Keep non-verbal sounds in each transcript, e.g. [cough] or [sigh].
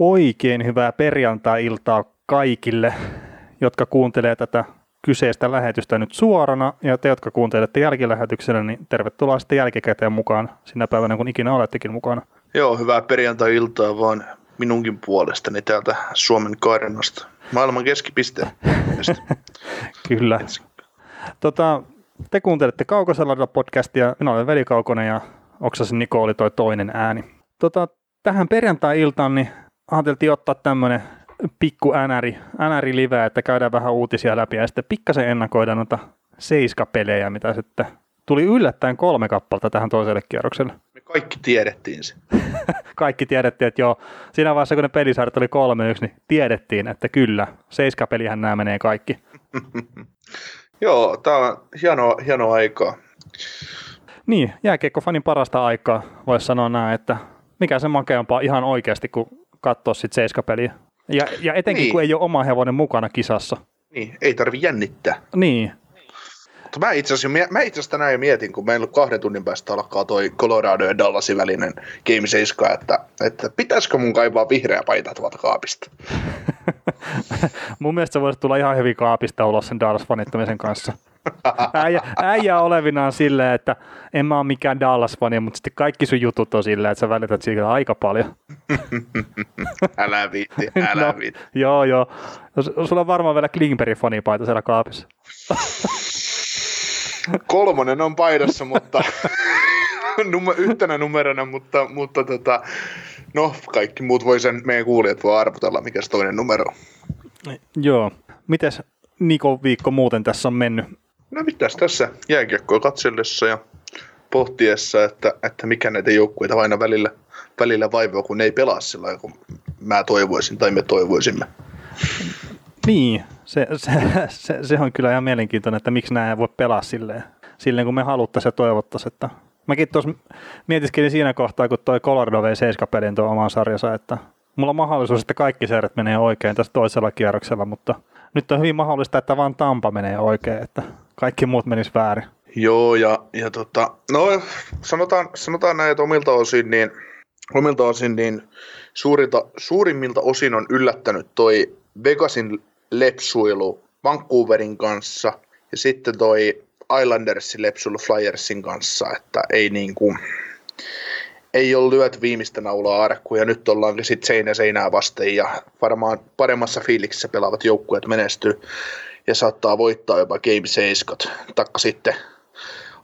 oikein hyvää perjantai-iltaa kaikille, jotka kuuntelee tätä kyseistä lähetystä nyt suorana, ja te, jotka kuuntelette jälkilähetyksenä, niin tervetuloa sitten jälkikäteen mukaan sinä päivänä, kun ikinä olettekin mukana. Joo, hyvää perjantai-iltaa vaan minunkin puolestani täältä Suomen Kaarenasta. Maailman keskipiste. [laughs] Kyllä. Tota, te kuuntelette Kaukosalada podcastia, minä olen Veli Kaukonen ja Oksasen Niko oli toi toinen ääni. Tota, tähän perjantai-iltaan niin ajateltiin ottaa tämmöinen pikku änäri, änäri live, että käydään vähän uutisia läpi ja sitten pikkasen ennakoidaan noita seiskapelejä, mitä sitten tuli yllättäen kolme kappaletta tähän toiselle kierrokselle. Me kaikki tiedettiin se. [laughs] kaikki tiedettiin, että joo, siinä vaiheessa kun ne pelisarjat oli kolme yksi, niin tiedettiin, että kyllä, seiskapelihän nämä menee kaikki. [laughs] joo, tämä on hieno, hieno aikaa. Niin, jääkiekko-fanin parasta aikaa, voisi sanoa näin, että mikä se makeampaa ihan oikeasti, kun katsoa sitten seiskapeliä. Ja, ja etenkin niin. kun ei ole oma hevonen mukana kisassa. Niin, ei tarvi jännittää. Niin. Mutta mä itse asiassa, mä itse asiassa tänään jo mietin, kun meillä kahden tunnin päästä alkaa toi Colorado ja Dallasin välinen Game 7, että, että pitäisikö mun kaivaa vihreä paita tuolta kaapista. [laughs] mun mielestä se voisi tulla ihan hyvin kaapista ulos sen Dallas-fanittamisen kanssa. Äijä, äijä olevinaan silleen, että en mä ole mikään Dallas-fani, mutta sitten kaikki sun jutut on silleen, että sä välität siitä aika paljon. [laughs] älä viitti, älä no, viitti. Joo, joo. Sulla on varmaan vielä Klingbergin fanipaita siellä kaapissa. [laughs] Kolmonen on paidassa, mutta [laughs] yhtenä numerona, mutta, mutta tota, no, kaikki muut voi sen, meidän kuulijat voi arvotella, mikä se toinen numero on. Joo. Mites Niko viikko muuten tässä on mennyt? No mitäs tässä jääkiekkoa katsellessa ja pohtiessa, että, että mikä näitä joukkueita aina välillä, välillä vaivaa, kun ne ei pelaa sillä kun mä toivoisin tai me toivoisimme. Niin, se, se, se, se on kyllä ihan mielenkiintoinen, että miksi nämä ei voi pelaa silleen, silleen kun me haluttaisiin ja toivottaisiin. Että mäkin tuossa mietiskelin siinä kohtaa, kun toi Colorado vei 7 pelin tuon oman sarjansa, että mulla on mahdollisuus, että kaikki serät menee oikein tässä toisella kierroksella, mutta nyt on hyvin mahdollista, että vaan Tampa menee oikein, että kaikki muut menis väärin. Joo, ja, ja tota, no sanotaan, sanotaan näin, että omilta osin, niin, omilta osin, niin suurilta, suurimmilta osin on yllättänyt toi Vegasin lepsuilu Vancouverin kanssa ja sitten toi Islandersin lepsuilu Flyersin kanssa, että ei niin kuin, ei ole lyöt viimeistä naulaa arkkuun ja nyt ollaankin sitten seinä seinää vasten ja varmaan paremmassa fiiliksissä pelaavat joukkueet menestyy ja saattaa voittaa jopa Game 7. Takka sitten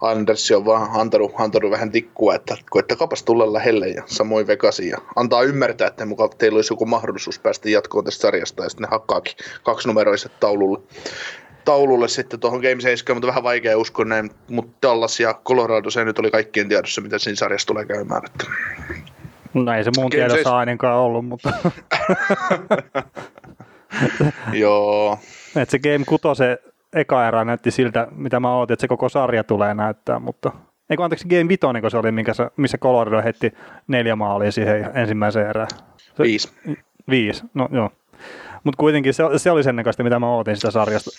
Andersi on vaan antanut, antanut vähän tikkua, että koittakapas tulla lähelle ja samoin Vegasi ja antaa ymmärtää, että mukaan teillä olisi joku mahdollisuus päästä jatkoon tästä sarjasta ja sitten ne hakkaakin kaksinumeroiset taululle taululle sitten tuohon Game 7, mutta vähän vaikea uskoa näin, mutta Dallas ja Colorado, se nyt oli kaikkien tiedossa, mitä siinä sarjassa tulee käymään. Että... No ei se muun tiedossa 7... ainakaan ollut, mutta... [laughs] Joo. Et se Game 6 eka erä näytti siltä, mitä mä ootin, että se koko sarja tulee näyttää, mutta Eikö anteeksi Game 5, kun se oli, minkä se, missä Colorado heitti neljä maalia siihen ensimmäiseen erään. Se, viisi. Viisi, no joo. Mutta kuitenkin se, se oli sen näköistä, mitä mä ootin sitä sarjasta.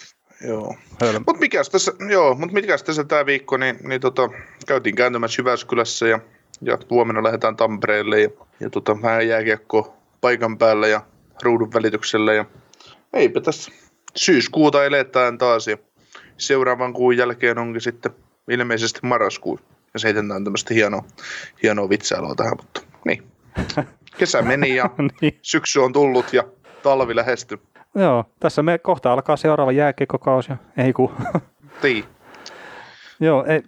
Joo. Mutta mikäs tässä, joo, mut mikäs tässä tämä viikko, niin, niin tota, käytiin kääntymässä Jyväskylässä ja, ja huomenna lähdetään Tampereelle ja, ja tota, vähän jääkiekko paikan päällä ja ruudun välityksellä ja eipä tässä syyskuuta eletään taas ja seuraavan kuun jälkeen onkin sitten ilmeisesti marraskuu. Ja se heitetään tämmöistä hienoa, hienoa vitsailua tähän, mutta niin. [laughs] Kesä meni ja [laughs] niin. syksy on tullut ja talvi lähestyy. Joo, tässä me kohta alkaa seuraava jääkiekkokausi. Ei ku. Tii. [laughs] Joo, ei,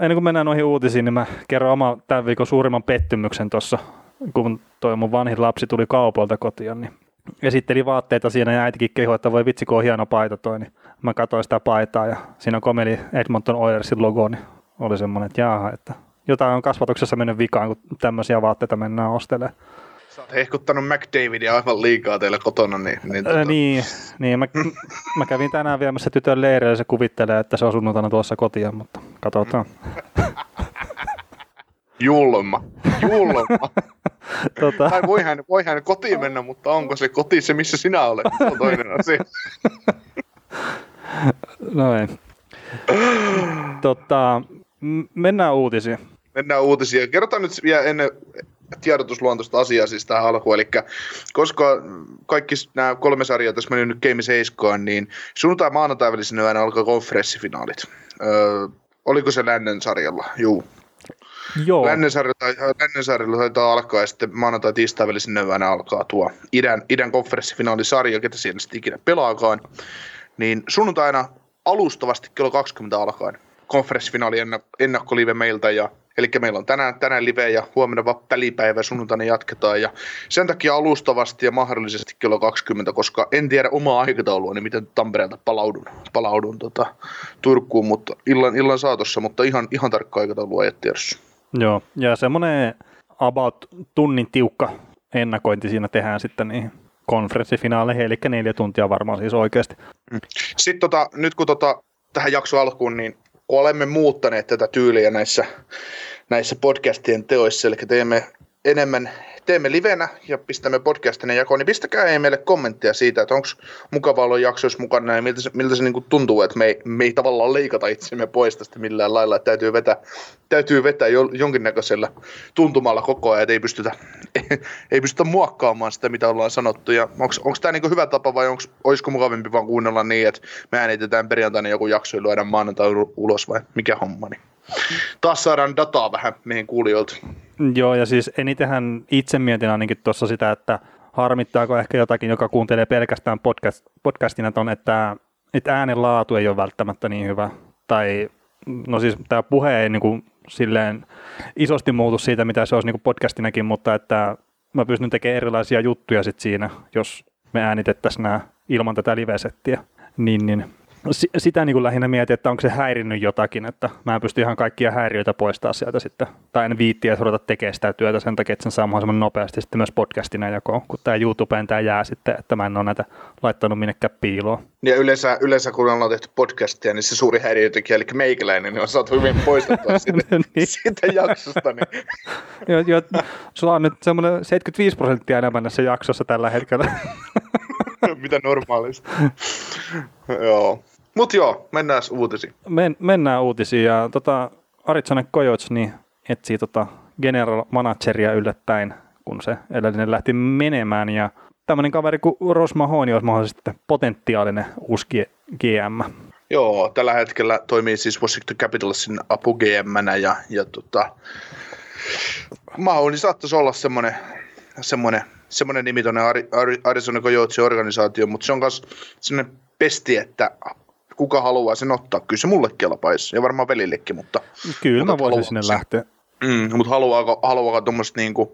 ennen kuin mennään noihin uutisiin, niin mä kerron oma tämän viikon suurimman pettymyksen tuossa, kun toi mun vanhin lapsi tuli kaupalta kotiin, niin esitteli vaatteita siinä ja äitikin kehui, että voi vitsi, kun on hieno paita toi, niin mä katsoin sitä paitaa ja siinä komeli Edmonton Oilersin logo, niin oli semmoinen, että jaaha, että jotain on kasvatuksessa mennyt vikaan, kun tämmöisiä vaatteita mennään ostelemaan. Sä oot hehkuttanut McDavidia aivan liikaa teillä kotona, niin... Niin, tota... niin, niin mä, mä, kävin tänään viemässä tytön leirille ja se kuvittelee, että se on sunnuntaina tuossa kotiin, mutta katsotaan. [laughs] Julma, julma. [laughs] tota... Tai voi hän, voi hän kotiin mennä, mutta onko se koti se, missä sinä olet? Se on toinen asia. [laughs] no ei. Tota, mennään uutisiin. Mennään uutisiin. Kerrotaan nyt vielä ennen, tiedotusluontoista asiaa siis tähän alkuun. Eli koska kaikki nämä kolme sarjaa tässä meni nyt Game 7, niin sunnuntai maanantai välisenä yönä alkaa konferenssifinaalit. Öö, oliko se lännen sarjalla? Juu. Joo. Lännen sarjalla, lännen sarjalla taitaa alkaa ja sitten maanantai tiistai välisenä yönä alkaa tuo idän, idän konferenssifinaalisarja, ketä siellä sitten ikinä pelaakaan. Niin sunnuntaina alustavasti kello 20 alkaen konferenssifinaali ennakkolive meiltä ja Eli meillä on tänään, tänään live ja huomenna välipäivä sunnuntaina jatketaan ja sen takia alustavasti ja mahdollisesti kello 20, koska en tiedä omaa aikataulua, niin miten Tampereelta palaudun, palaudun tota, Turkuun mutta illan, illan saatossa, mutta ihan, ihan tarkka aikataulu ei tiedossa. Joo, ja semmoinen about tunnin tiukka ennakointi siinä tehdään sitten niin konferenssifinaaleihin, eli neljä tuntia varmaan siis oikeasti. Mm. Sitten tota, nyt kun tota, tähän jakso alkuun, niin olemme muuttaneet tätä tyyliä näissä, näissä podcastien teoissa, eli teemme enemmän teemme livenä ja pistämme podcastina jakoon, niin pistäkää ei meille kommenttia siitä, että onko mukava olla jaksoissa mukana ja miltä se, miltä se niin tuntuu, että me ei, me ei tavallaan leikata itsemme pois tästä millään lailla, että täytyy vetää, täytyy vetää jo, jonkinnäköisellä tuntumalla koko ajan, että ei pystytä, ei pystytä muokkaamaan sitä, mitä ollaan sanottu. Onko tämä niin hyvä tapa vai onks, olisiko mukavampi vaan kuunnella niin, että me äänitetään perjantaina joku jakso ja lyödään maanantai ulos vai mikä homma, niin taas saadaan dataa vähän meidän kuulijoilta. Joo, ja siis enitenhän itse mietin ainakin tuossa sitä, että harmittaako ehkä jotakin, joka kuuntelee pelkästään podcast, podcastina ton, että, että äänen laatu ei ole välttämättä niin hyvä. Tai no siis tämä puhe ei niin kuin silleen isosti muutu siitä, mitä se olisi niin kuin podcastinakin, mutta että mä pystyn tekemään erilaisia juttuja sit siinä, jos me äänitettäisiin nämä ilman tätä live-settiä. Niin, niin sitä niin kuin lähinnä mietin, että onko se häirinnyt jotakin, että mä en pysty ihan kaikkia häiriöitä poistaa sieltä sitten, tai en viittiä ruveta tekemään sitä työtä sen takia, että sen saa mahdollisimman nopeasti sitten myös podcastina jakoon, kun tämä YouTubeen tämä jää sitten, että mä en ole näitä laittanut minnekään piiloon. Ja yleensä, yleensä kun ollaan tehty podcastia, niin se suuri häiriötekijä, eli meikäläinen, niin on saatu hyvin poistettua [laughs] siitä, niin. siitä jaksosta. Niin. [laughs] jo, jo, sulla on nyt semmoinen 75 prosenttia enemmän näissä jaksossa tällä hetkellä. [laughs] Mitä normaalisti. Joo. Mutta joo, mennään uutisiin. Men, mennään uutisiin ja tota, Arizona Coyotes niin etsii tota general manageria yllättäen, kun se edellinen lähti menemään ja tämmöinen kaveri kuin Ross Mahoney olisi mahdollisesti potentiaalinen uusi GM. Joo, tällä hetkellä toimii siis Washington Capitalsin apu gm ja, ja tota, Mahoney saattaisi olla semmoinen, semmoinen, semmoinen nimi tuonne Arizona Coyotesin organisaatio, mutta se on myös semmoinen pesti, että kuka haluaa sen ottaa. Kyllä se mulle kelpaisi ja varmaan velillekin, mutta... Kyllä mutta mä voisin sinne sen. lähteä. Mm, mutta haluaako, haluaako tuommoista niin kuin,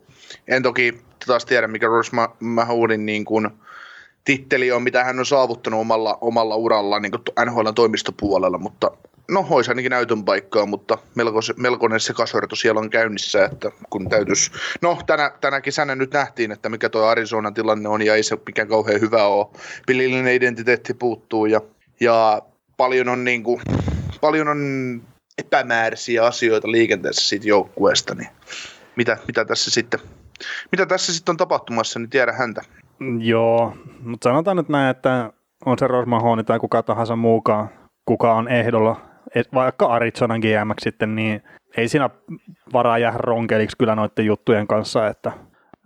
en toki taas tiedä, mikä Ross Mahoudin niin kuin, titteli on, mitä hän on saavuttanut omalla, omalla uralla niin NHL toimistopuolella, mutta no, olisi ainakin näytön paikkaa, mutta melko, melkoinen se kasverto siellä on käynnissä, että kun täytyisi, no tänä, tänä kesänä nyt nähtiin, että mikä tuo Arizonan tilanne on ja ei se mikään kauhean hyvä ole. Pilillinen identiteetti puuttuu ja, ja paljon on, niin kuin, paljon on epämääräisiä asioita liikenteessä siitä joukkueesta, niin mitä, mitä, tässä sitten, mitä tässä sitten on tapahtumassa, niin tiedä häntä. Joo, mutta sanotaan nyt näin, että on se Rosmahoni tai kuka tahansa muukaan, kuka on ehdolla, vaikka Arizonan GM sitten, niin ei siinä varaa jäädä ronkeliksi kyllä noiden juttujen kanssa, että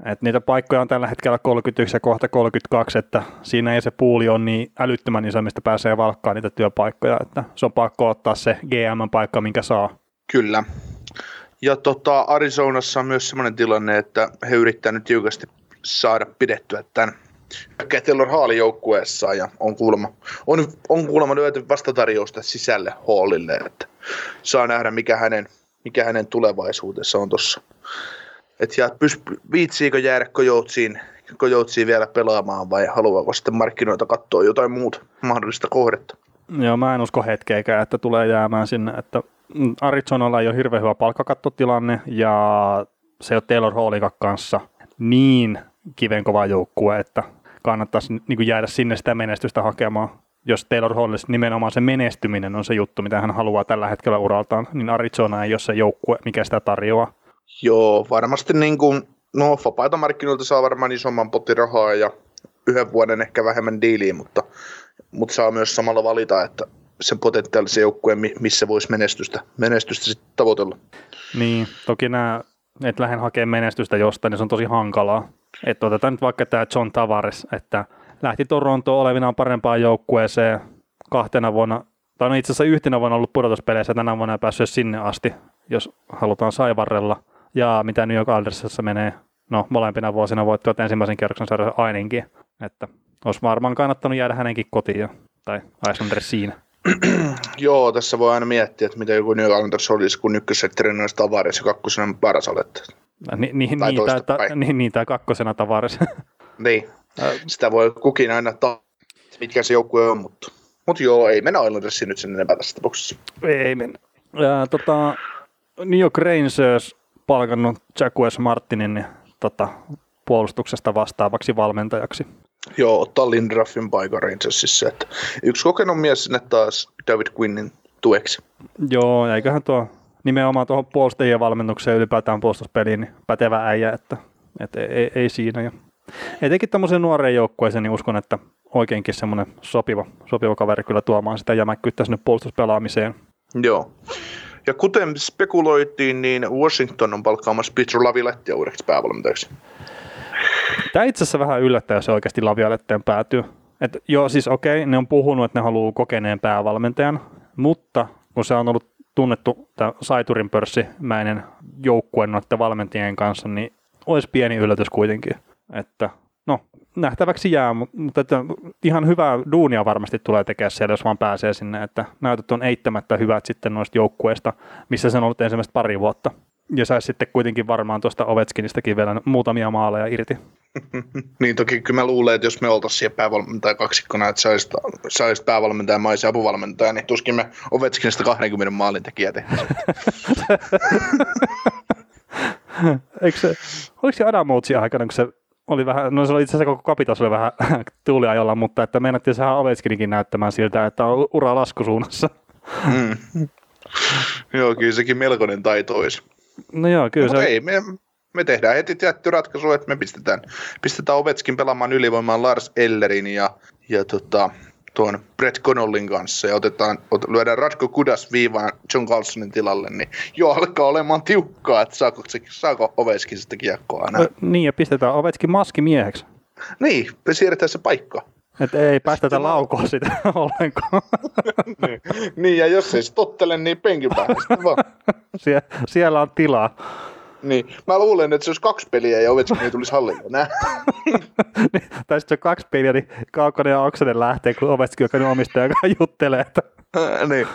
et niitä paikkoja on tällä hetkellä 31 ja kohta 32, että siinä ei se puuli on niin älyttömän iso, mistä pääsee valkkaan niitä työpaikkoja, että se on pakko ottaa se GM-paikka, minkä saa. Kyllä. Ja tota, Arizonassa on myös sellainen tilanne, että he yrittävät nyt tiukasti saada pidettyä tämän Taylor Hallin joukkueessa ja on kuulemma, on, on kuulemma löyty vastatarjousta sisälle Hallille, että saa nähdä mikä hänen, mikä hänen tulevaisuudessa on tuossa että ja pys, viitsiikö jäädä Kojoutsiin, Kojoutsiin vielä pelaamaan vai haluaako sitten markkinoita katsoa jotain muuta mahdollista kohdetta? Joo, mä en usko hetkeäkään, että tulee jäämään sinne, että Arizonalla ei ole hirveän hyvä palkkakattotilanne ja se ole Taylor Hallin kanssa niin kivenkova joukkue, että kannattaisi niin jäädä sinne sitä menestystä hakemaan. Jos Taylor Hallin nimenomaan se menestyminen on se juttu, mitä hän haluaa tällä hetkellä uraltaan, niin Arizona ei ole se joukkue, mikä sitä tarjoaa. Joo, varmasti niin kuin, no vapaita markkinoilta saa varmaan isomman potin rahaa ja yhden vuoden ehkä vähemmän diiliä, mutta, mutta saa myös samalla valita, että sen potentiaalisen joukkueen, missä voisi menestystä, menestystä sitten tavoitella. Niin, toki nämä että lähden hakemaan menestystä jostain, niin se on tosi hankalaa. Että otetaan nyt vaikka tämä John Tavares, että lähti Torontoon olevinaan parempaan joukkueeseen kahtena vuonna, tai no itse asiassa yhtenä vuonna ollut pudotuspeleissä tänä vuonna ja päässyt sinne asti, jos halutaan saivarrella. Ja mitä New York Islandersissa menee, no molempina vuosina voittivat ensimmäisen kierroksen sarjassa ainakin, että olisi varmaan kannattanut jäädä hänenkin kotiin jo, tai Islandersiin. [clears throat] Joo, tässä voi aina miettiä, että mitä joku New York Islanders olisi, kun ykkössetterinen olisi Tavares ja kakkosena paras olette. Ni, ni, Tai niin, tai, niin, niin, tai kakkosena Tavares. [laughs] Niin, sitä voi kukin aina ta- mitkä se joukkue on, mutta, mutta joo, ei mennä Islandersiin nyt sen enempää tässä tapauksessa. Ei mennä. Ja, tota, New York Rangers palkannut Jack Wes Martinin niin, tota, puolustuksesta vastaavaksi valmentajaksi. Joo, ottaa Lindraffin paikan Rangersissa, että yksi kokenut mies sinne taas David Quinnin tueksi. Joo, ja eiköhän tuo nimenomaan tuohon puolustajien valmennukseen ylipäätään puolustuspeliin niin pätevä äijä, että, että ei, ei, ei, siinä. Ja etenkin tämmöisen nuoreen joukkueeseen, niin uskon, että oikeinkin semmoinen sopiva, sopiva kaveri kyllä tuomaan sitä jämäkkyyttä sinne puolustuspelaamiseen. Joo. Ja kuten spekuloitiin, niin Washington on palkkaamassa Peter Lavilettia uudeksi päävalmentajaksi. Tämä itse asiassa vähän yllättää, jos oikeasti Lavialetteen päätyy. Et joo, siis okei, ne on puhunut, että ne haluaa kokeneen päävalmentajan, mutta kun se on ollut tunnettu tämä Saiturin pörssimäinen joukkue noiden valmentajien kanssa, niin olisi pieni yllätys kuitenkin. Että no, nähtäväksi jää, mutta, mutta että ihan hyvää duunia varmasti tulee tekemään siellä, jos vaan pääsee sinne, että näytöt on eittämättä hyvät sitten noista joukkueista, missä se on ollut ensimmäistä pari vuotta. Ja saisi sitten kuitenkin varmaan tuosta Ovechkinistakin vielä muutamia maaleja irti. [laughs] Niin toki kyllä mä luulen, että jos me oltaisiin siellä päävalmentaja kaksikkona, että sais, sais päävalmentaja, mä olisin apuvalmentaja, niin tuskin me Ovechkinista 20 maalin tekijä. [laughs] Eikö se, oliko se Adam aikana, kun se oli vähän, no se oli itse asiassa koko kapitas oli vähän [laughs] tuuliajolla, mutta että meinattiin saada Ovechkinikin näyttämään siltä, että on ura laskusuunnassa. Mm. [laughs] Joo, kyllä sekin melkoinen taito olisi. No joo, kyllä Mutta se, ei, me, me tehdään heti tietty ratkaisu, että me pistetään, pistetään Ovetskin pelaamaan ylivoimaan Lars Ellerin ja, ja tota, tuon Brett Connollin kanssa ja otetaan, ot, lyödään Radko Kudas viivaan John Carlsonin tilalle, niin joo, alkaa olemaan tiukkaa, että saako, saako Ovetskin sitä kiekkoa enää. Ö, niin, ja pistetään Ovechkin maskimieheksi. Niin, siirretään se paikka. Että ei päästetä laukoa sitä [laughs] ollenkaan. niin. niin, ja jos ei se tottele, niin penkin päälle sitten vaan. [laughs] Sie- siellä on tilaa. Niin, mä luulen, että se olisi kaksi peliä ja Ovechkin ei tulisi hallille enää. [laughs] tai sitten se on kaksi peliä, niin Kaukonen ja Oksanen lähtee, kun Ovechkin on omistaja, joka juttelee, että niin.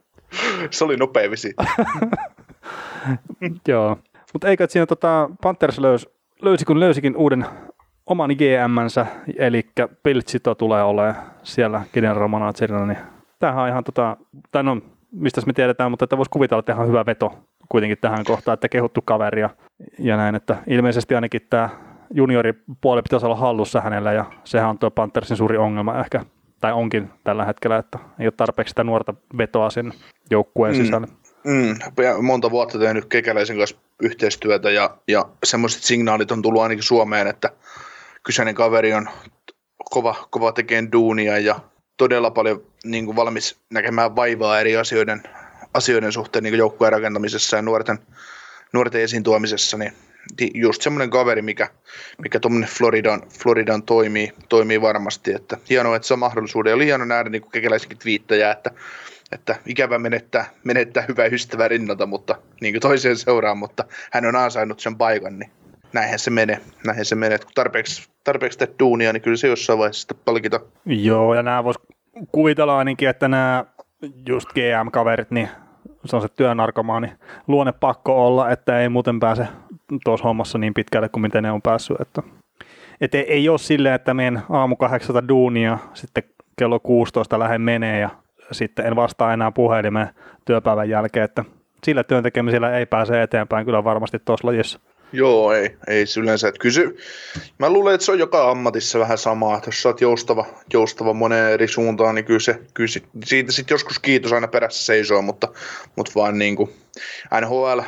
[laughs] se oli nopea visi. [laughs] Joo. Mutta eikö siinä tota, Panthers löysi, löysi, kun löysikin uuden oman GM-nsä, eli Piltsito tulee olemaan siellä general managerina, niin tämähän on ihan tota, tai no, mistä me tiedetään, mutta että voisi kuvitella, että ihan hyvä veto kuitenkin tähän kohtaan, että kehuttu kaveri ja, ja näin, että ilmeisesti ainakin tämä junioripuoli pitäisi olla hallussa hänellä ja sehän on tuo Panthersin suuri ongelma ehkä, tai onkin tällä hetkellä, että ei ole tarpeeksi sitä nuorta vetoa sen joukkueen Mm. sisällä. Mm, monta vuotta tehnyt Kekäläisen kanssa yhteistyötä ja, ja semmoiset signaalit on tullut ainakin Suomeen, että kyseinen kaveri on kova, kova tekemään duunia ja todella paljon niin kuin valmis näkemään vaivaa eri asioiden, asioiden suhteen niin joukkueen rakentamisessa ja nuorten, nuorten esiin tuomisessa, niin just semmoinen kaveri, mikä, mikä tuommoinen Floridan, Floridan toimii, toimii varmasti, että hienoa, että se on mahdollisuuden oli hieno nähdä niin kuin kekäläisenkin twiittejä, että että ikävä menettää, menettää hyvää ystävää rinnalta, mutta niin kuin toiseen seuraan, mutta hän on ansainnut sen paikan, niin näinhän se menee. Näinhän se menee. Kun tarpeeksi, tarpeeksi teet duunia, niin kyllä se jossain vaiheessa sitten palkita. Joo, ja nämä vois kuvitella ainakin, että nämä just GM-kaverit, niin se on se työnarkomaani luonne pakko olla, että ei muuten pääse tuossa hommassa niin pitkälle kuin miten ne on päässyt. Että, et ei, ei ole silleen, että menen aamu kahdeksasta duunia, sitten kello 16 lähden menee ja sitten en vastaa enää puhelimeen työpäivän jälkeen, että sillä työn tekemisellä ei pääse eteenpäin kyllä varmasti tuossa lajissa. Joo, ei, ei yleensä. Että se, mä luulen, että se on joka ammatissa vähän samaa. Että jos sä oot joustava, joustava moneen eri suuntaan, niin kyllä, se, kyllä sit, siitä sitten joskus kiitos aina perässä seisoo, mutta, mutta vaan niin kuin NHL,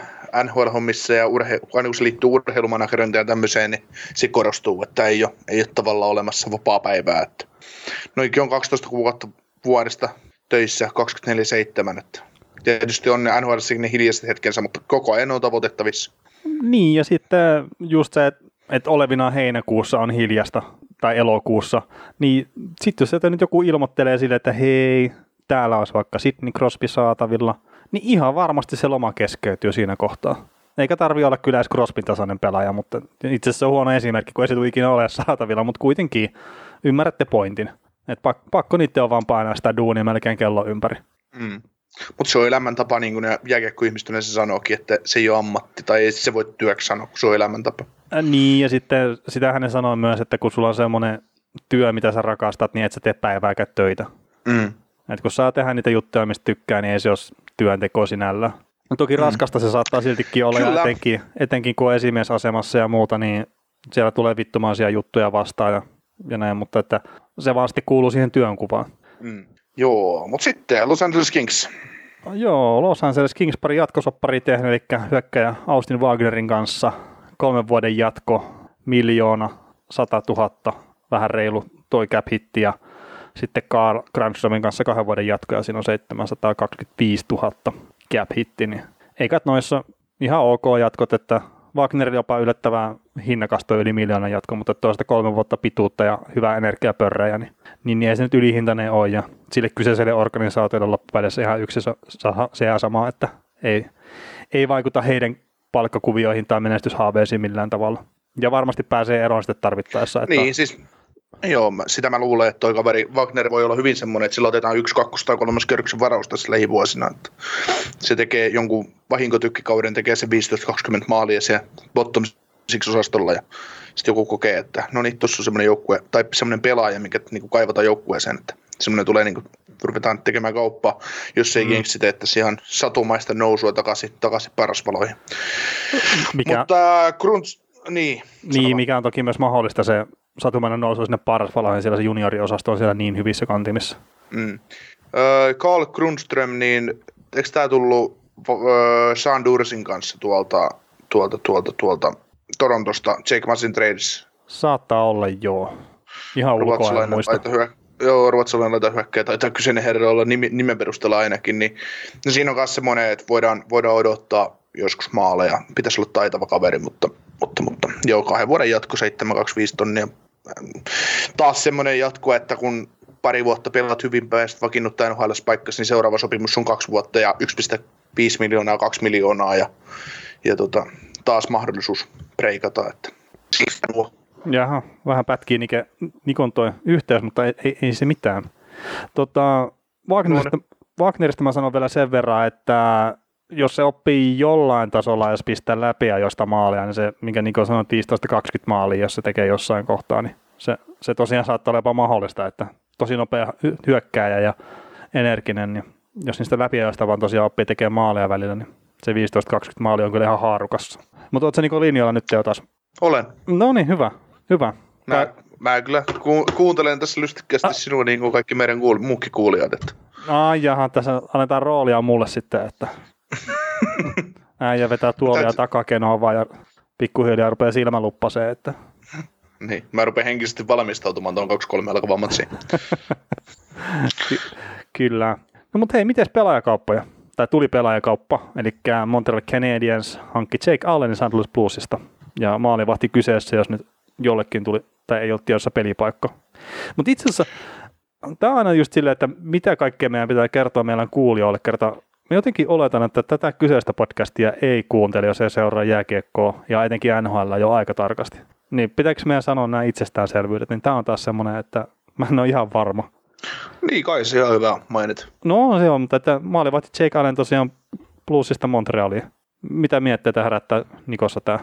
NHL-hommissa ja urhe, aina kun se liittyy urheilumanagerointiin ja tämmöiseen, niin se korostuu, että ei ole, ei ole tavallaan olemassa vapaa päivää. Että noikin on 12 kuukautta vuodesta töissä 24-7, että tietysti on ne NHL ne hiljaiset hetkensä, mutta koko ajan on tavoitettavissa. Niin, ja sitten just se, että et olevina heinäkuussa on hiljasta tai elokuussa, niin sitten jos sieltä nyt joku ilmoittelee sille, että hei, täällä olisi vaikka Sidney Crosby saatavilla, niin ihan varmasti se loma keskeytyy siinä kohtaa. Eikä tarvi olla kyllä edes Crosbyn tasainen pelaaja, mutta itse asiassa on huono esimerkki, kun ei se ikinä ole saatavilla, mutta kuitenkin ymmärrätte pointin. Että pakko, pakko niiden on vaan painaa sitä duunia melkein kello ympäri. Mm. Mutta se on elämäntapa, niin kuin ne jääkiekkoihmiset yleensä sanookin, että se ei ole ammatti, tai ei se voi työksi sanoa, kun se on elämäntapa. Äh, niin, ja sitten sitä hän sanoi myös, että kun sulla on semmoinen työ, mitä sä rakastat, niin et sä tee päivääkään töitä. Mm. Et kun saa tehdä niitä juttuja, mistä tykkää, niin ei se ole työnteko sinällä. No toki mm. raskasta se saattaa siltikin olla, ja etenkin, etenkin kun on esimiesasemassa ja muuta, niin siellä tulee vittumaisia juttuja vastaan ja, ja näin, mutta että se vaan sitten kuuluu siihen työnkuvaan. Mm. Joo, mutta sitten Los Angeles Kings. Joo, Los Angeles Kings pari jatkosoppari tehnyt, eli hyökkäjä Austin Wagnerin kanssa kolmen vuoden jatko, miljoona, sata tuhatta, vähän reilu toi cap hitti ja sitten Carl Grandströmin kanssa kahden vuoden jatko ja siinä on 725 000 cap hitti, niin eikä noissa ihan ok jatkot, että Wagner jopa yllättävää hinnakas toi yli miljoonan jatko, mutta toista kolme vuotta pituutta ja hyvää energiapörrejä, niin, niin, niin ei se nyt ylihintainen ole ja sille kyseiselle organisaatiolle loppupeleissä ihan yksi se sama, että ei, ei vaikuta heidän palkkakuvioihin tai menestyshaaveisiin millään tavalla. Ja varmasti pääsee eroon sitten tarvittaessa. Että... Niin, siis Joo, sitä mä luulen, että toi kaveri Wagner voi olla hyvin semmoinen, että sillä otetaan yksi, kakkos tai kolmas kerroksen varaus tässä lähivuosina. Että se tekee jonkun vahinkotykkikauden, tekee se 15-20 maalia se bottom siksi osastolla ja sitten joku kokee, että no niin, tuossa on semmoinen joukkue, tai semmoinen pelaaja, mikä niin kaivataan joukkueeseen, että semmoinen tulee niin kuin, ruvetaan tekemään kauppaa, jos ei mm. jenksit teettäisi ihan satumaista nousua takaisin, takaisin parasvaloihin. Mikä... Mutta äh, Grunts, niin. Niin, mikä on toki myös mahdollista se satumainen nousu sinne parasvaloihin, siellä se junioriosasto on siellä niin hyvissä kantimissa. Mm. Äh, Carl Grundström, niin eikö tämä tullut äh, Sean Dursin kanssa tuolta, tuolta, tuolta, tuolta Torontosta Jake Massin trades? Saattaa olla, joo. Ihan ulkoa muista. Hyö, joo, ruotsalainen laita hyökkäjä, tai kyseinen herra olla nimi, nimen perusteella ainakin, niin no siinä on myös semmoinen, että voidaan, voidaan odottaa joskus maaleja. Pitäisi olla taitava kaveri, mutta, mutta, mutta joo, kahden vuoden jatko 725 tonnia. Taas semmoinen jatko, että kun pari vuotta pelaat hyvin päin ja vakiinnuttaa nhl niin seuraava sopimus on kaksi vuotta ja 1,5 miljoonaa, 2 miljoonaa ja, ja tota, taas mahdollisuus preikata. Että Jaha, vähän pätkii Nike, Nikon toi yhteys, mutta ei, ei, ei se mitään. Tota, Wagnerista, Wagnerista mä sanon vielä sen verran, että jos se oppii jollain tasolla, jos pistää läpi ja josta maalia, niin se, minkä Niko sanoi, 15-20 maalia, jos se tekee jossain kohtaa, niin se, se tosiaan saattaa olla jopa mahdollista, että tosi nopea hyökkääjä ja energinen, niin jos niistä läpiajoista vaan tosiaan oppii tekemään maaleja välillä, niin se 15-20 maali on kyllä ihan haarukassa. Mutta ootko Niko linjalla nyt jo taas? Olen. No niin, hyvä. hyvä. Mä, mä kyllä ku, kuuntelen tässä lystikkäästi ah. sinua niin kuin kaikki meidän kuul, muukin kuulijat. Että. Ai jaha, tässä annetaan roolia mulle sitten, että [laughs] äijä vetää tuolia Täyt... takakenoa vaan ja pikkuhiljaa rupeaa silmäluppaseen, että [laughs] niin, mä rupean henkisesti valmistautumaan tuon 2-3 alkavaan matsiin. Ky- [laughs] kyllä. No mutta hei, miten pelaajakauppoja? Tai tuli pelaajakauppa, eli Montreal Canadiens hankki Jake Allenin St. Louis Bluesista. Ja maali vahti kyseessä, jos nyt jollekin tuli, tai ei ole tiedossa pelipaikka. Mutta itse asiassa tämä on aina just silleen, että mitä kaikkea meidän pitää kertoa meidän kuulijoille, kertoa Mä jotenkin oletan, että tätä kyseistä podcastia ei kuuntele, jos ei seuraa jääkiekkoa ja etenkin NHL jo aika tarkasti. Niin pitääkö meidän sanoa nämä itsestäänselvyydet, niin tämä on taas semmoinen, että mä en ole ihan varma. Niin kai se on hyvä mainit. No se on, mutta että maalivahti Jake Allen tosiaan plussista Montrealia. Mitä mietteitä herättää Nikossa tämä?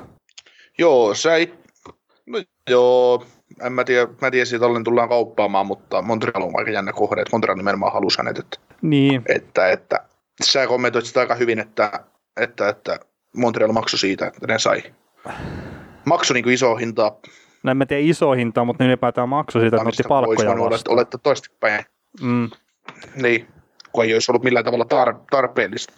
Joo, se ei... No, joo, en mä tiedä, mä tiedä siitä Allen tullaan kauppaamaan, mutta Montreal on aika jännä kohde, että Montreal nimenomaan halusi hänet. Että, niin. että, että sä kommentoit sitä aika hyvin, että, että, että Montreal maksoi siitä, että ne sai. Maksoi niin iso hintaa. No en mä tiedä iso hintaa, mutta ne ylipäätään maksoi siitä, että otti palkkoja vastaan. Olette toistepäin. Mm. Niin, kun ei olisi ollut millään tavalla tar- tarpeellista.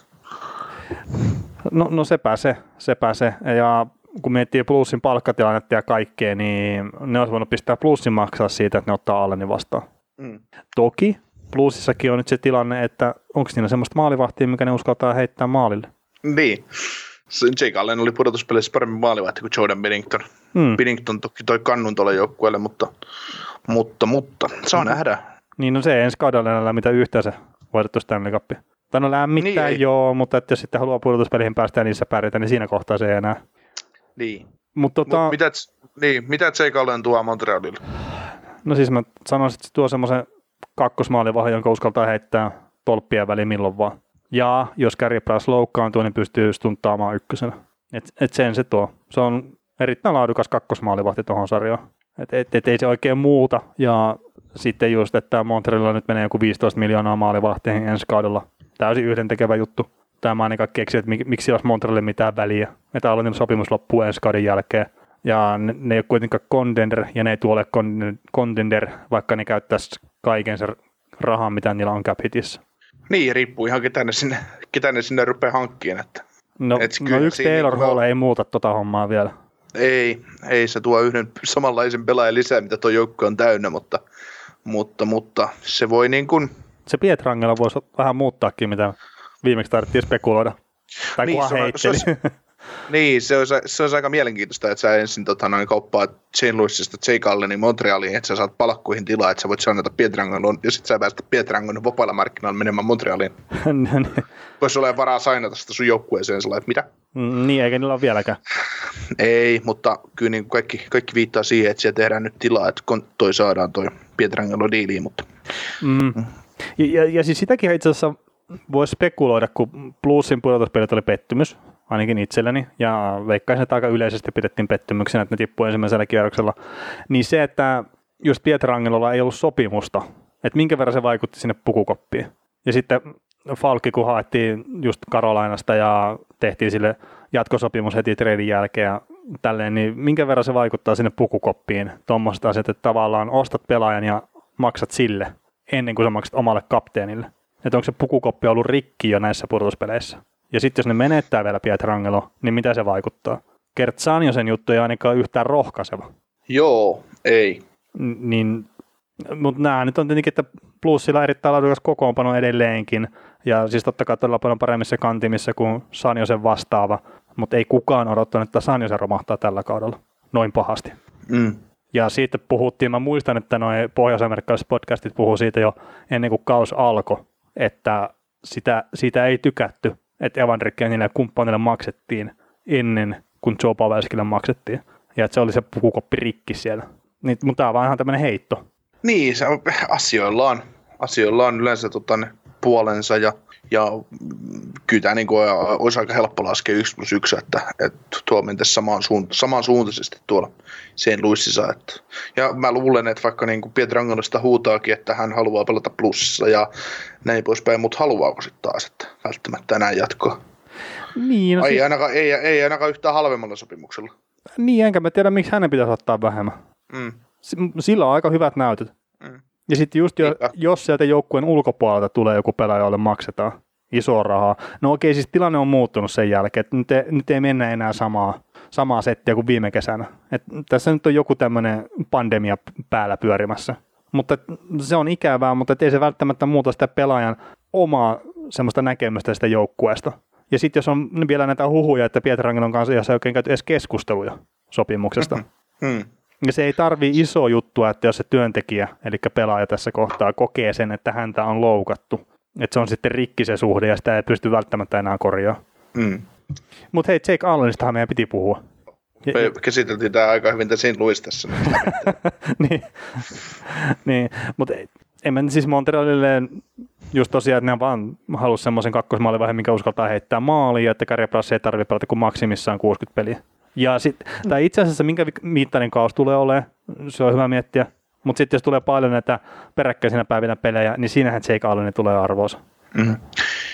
No, no sepä se, sepä se. Ja kun miettii plussin palkkatilannetta ja kaikkea, niin ne olisi voinut pistää plussin maksaa siitä, että ne ottaa Allenin vastaan. Mm. Toki Bluesissakin on nyt se tilanne, että onko siinä semmoista maalivahtia, mikä ne uskaltaa heittää maalille. Niin. Jake Allen oli pudotuspeleissä paremmin maalivahti kuin Jordan Bennington. Mm. Bennington toki toi kannun tuolle joukkueelle, mutta, mutta, mutta saa Mm. nähdä. Niin no se ei ensi kaudella enää mitä yhteensä voitettu Stanley Cup. Tai no lämmittää Niin, joo, mutta että jos sitten haluaa pudotuspeleihin päästä ja niissä pärjätä, niin siinä kohtaa se ei enää. Niin. Mutta tota, Mut mitä, niin, mitä Jake Allen tuo Montrealille? no siis mä sanoisin, että se tuo semmoisen kakkosmaalivahan, jonka uskaltaa heittää tolppien väliin milloin vaan. Ja jos Carey Price loukkaantuu, niin pystyy stunttaamaan ykkösenä. Et, et sen se tuo. Se on erittäin laadukas kakkosmaalivahti tuohon sarjaan. Et, et, et ei se oikein muuta. Ja sitten just, että Montrealilla nyt menee joku 15 miljoonaa maalivahteihin ensi kaudella. Täysin yhdentekevä juttu. Tämä mä ainakaan keksin, että mik- miksi olisi Montrealille mitään väliä. Että Allonin sopimus loppuu ensi kauden jälkeen. Ja ne, ne ei ole kuitenkaan contender, ja ne ei tule contender, vaikka ne käyttäisi kaiken sen rahan, mitä niillä on cap hitissä. Niin, riippuu ihan ketä ne sinne, ketä ne sinne rupeaa hankkiin. Että No, Et no yksi Taylor niinku- Hall ei muuta tota hommaa vielä. ei, ei se tuo yhden samanlaisen pelaajan lisää, mitä tuo joukko on täynnä, mutta, mutta, mutta se voi niin kuin, Se Pietrangelo voisi vähän muuttaakin, mitä viimeksi tarvittiin spekuloida. Tai Niin, se heitteli. se niin, se olisi, se olisi aika mielenkiintoista, että sä ensin tota, noin kauppaa St. Louisista Jake Allenin Montrealiin, että sä saat palkkuihin tilaa, että sä voit saada Pietrangon, ja sitten sä pääset Pietrangon vapailla markkinoilla menemään Montrealiin. [laughs] Niin, Voisi olla varaa sainata sitä sun joukkueeseen, sellainen, että mitä? niin, eikä niillä ole vieläkään. [laughs] Ei, mutta kyllä niin kaikki, kaikki viittaa siihen, että siellä tehdään nyt tilaa, että kon- toi saadaan toi Pietrangelo diiliin, mutta Mm. Ja, ja, ja siis sitäkin itse asiassa voisi spekuloida, kun Bluesin pudotuspelit oli pettymys, ainakin itselleni, ja veikkaisin, että aika yleisesti pidettiin pettymyksenä, että ne tippui ensimmäisellä kierroksella, niin se, että just Pietrangelolla ei ollut sopimusta, että minkä verran se vaikutti sinne pukukoppiin. Ja sitten Falkki, kun haettiin just Karolainasta ja tehtiin sille jatkosopimus heti treidin jälkeen ja tälleen, niin minkä verran se vaikuttaa sinne pukukoppiin, tuommoiset asiat, että tavallaan ostat pelaajan ja maksat sille ennen kuin sä maksat omalle kapteenille. Että onko se pukukoppi ollut rikki jo näissä pudotuspeleissä. Ja sitten jos ne menettää vielä Pietrangelo, niin mitä se vaikuttaa? Kert Sanjosen juttu ei ainakaan yhtään rohkaiseva. joo, ei. N- niin, mutta nämä nyt on tietenkin, että plussilla erittäin laadukas kokoonpano edelleenkin. Ja siis totta kai todella paljon paremmissa kantimissa kuin Sanjosen vastaava. Mutta ei kukaan odottanut, että Sanjosen romahtaa tällä kaudella noin pahasti. Mm. Ja siitä puhuttiin, mä muistan, että noin pohjois-amerikkalaiset podcastit puhuu siitä jo ennen kuin kaus alkoi, että sitä, siitä ei tykätty, että Evander Kenille ja kumppanille maksettiin ennen kuin Joe Pavelskille maksettiin. Ja että se oli se pukukoppi rikki siellä. Niin, mutta tämä on vaan ihan tämmöinen heitto. Niin, se asioilla on, asioilla on yleensä tota, ne puolensa ja, ja kyllä tämä niin kuin, olisi aika helppo laskea 1 plus 1, että, että tuo mentäisi samaan, suunt- samansuuntaisesti tuolla sen luississa. Että. Ja mä luulen, että vaikka niin kuin Pietrangelosta huutaakin, että hän haluaa pelata plussissa ja näin poispäin, mutta haluaako sitten taas, että välttämättä enää jatkoa. Niin, no Ei, siis, ainakaan, ei, ei ainakaan yhtään halvemmalla sopimuksella. niin, enkä mä tiedä, miksi hänen pitäisi ottaa vähemmän. Mm. S- Sillä on aika hyvät näytöt. Mm. Ja sitten just jo, jos sieltä joukkueen ulkopuolelta tulee joku pelaaja, jolle maksetaan isoa rahaa. No okei, siis tilanne on muuttunut sen jälkeen, että nyt ei, nyt ei mennä enää samaa, samaa settiä kuin viime kesänä. Et tässä nyt on joku tämmöinen pandemia päällä pyörimässä. Mutta se on ikävää, mutta ei se välttämättä muuta sitä pelaajan omaa semmoista näkemystä sitä joukkueesta. Ja sitten jos on vielä näitä huhuja, että Pietrangelon kanssa ei ole oikein käyty edes keskusteluja sopimuksesta, Mm. Ja se ei tarvi iso juttua, että jos se työntekijä, eli pelaaja tässä kohtaa, kokee sen, että häntä on loukattu, että se on sitten rikki se suhde ja sitä ei pysty välttämättä enää korjaamaan. Mm. Mutta hei, Jake Allenistahan meidän piti puhua. Me käsiteltiin tämä aika hyvin tässä tässä. [laughs] niin, niin mutta en mä siis Montrealille just tosiaan, että ne vaan halus semmoisen kakkosmaalivaihe, minkä uskaltaa heittää maaliin, ja että Kari Prass ei tarvitse pelata kuin maksimissaan 60 peliä. Ja sit, tai itse asiassa minkä mittainen kaus tulee olemaan, se on hyvä miettiä. Mutta sitten jos tulee paljon näitä peräkkäisinä päivinä pelejä, niin siinähän Jake Allen tulee arvoonsa. Mm.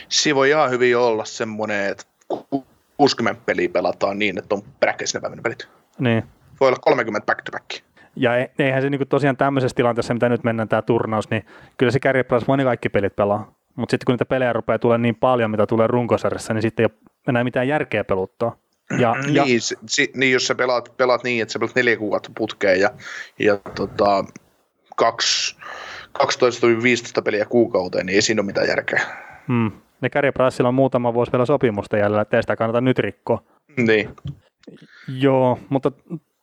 Siinä voi ihan hyvin olla semmoinen, että ku- 60 peliä pelataan niin, että on peräkkäisenä päivänä pelit. Niin. Voi olla 30 back to back. Ja e- eihän se niinku tosiaan tämmöisessä tilanteessa, mitä nyt mennään tämä turnaus, niin kyllä se voi ne kaikki pelit pelaa. Mutta sitten kun niitä pelejä rupeaa tulemaan niin paljon, mitä tulee runkosarjassa, niin sitten ei ole enää mitään järkeä peluttaa. Ja, [clears throat] ja, Niin, se, si, niin, jos sä pelaat, pelaat niin, että sä pelaat neljä kuukautta putkeen ja, ja tota, kaksi, 12-15 peliä kuukauteen, niin ei siinä ole mitään järkeä. mm, ne Carey Priceilla on muutama vuosi vielä sopimusta jäljellä, ettei sitä kannata nyt rikkoa. Niin. Joo, mutta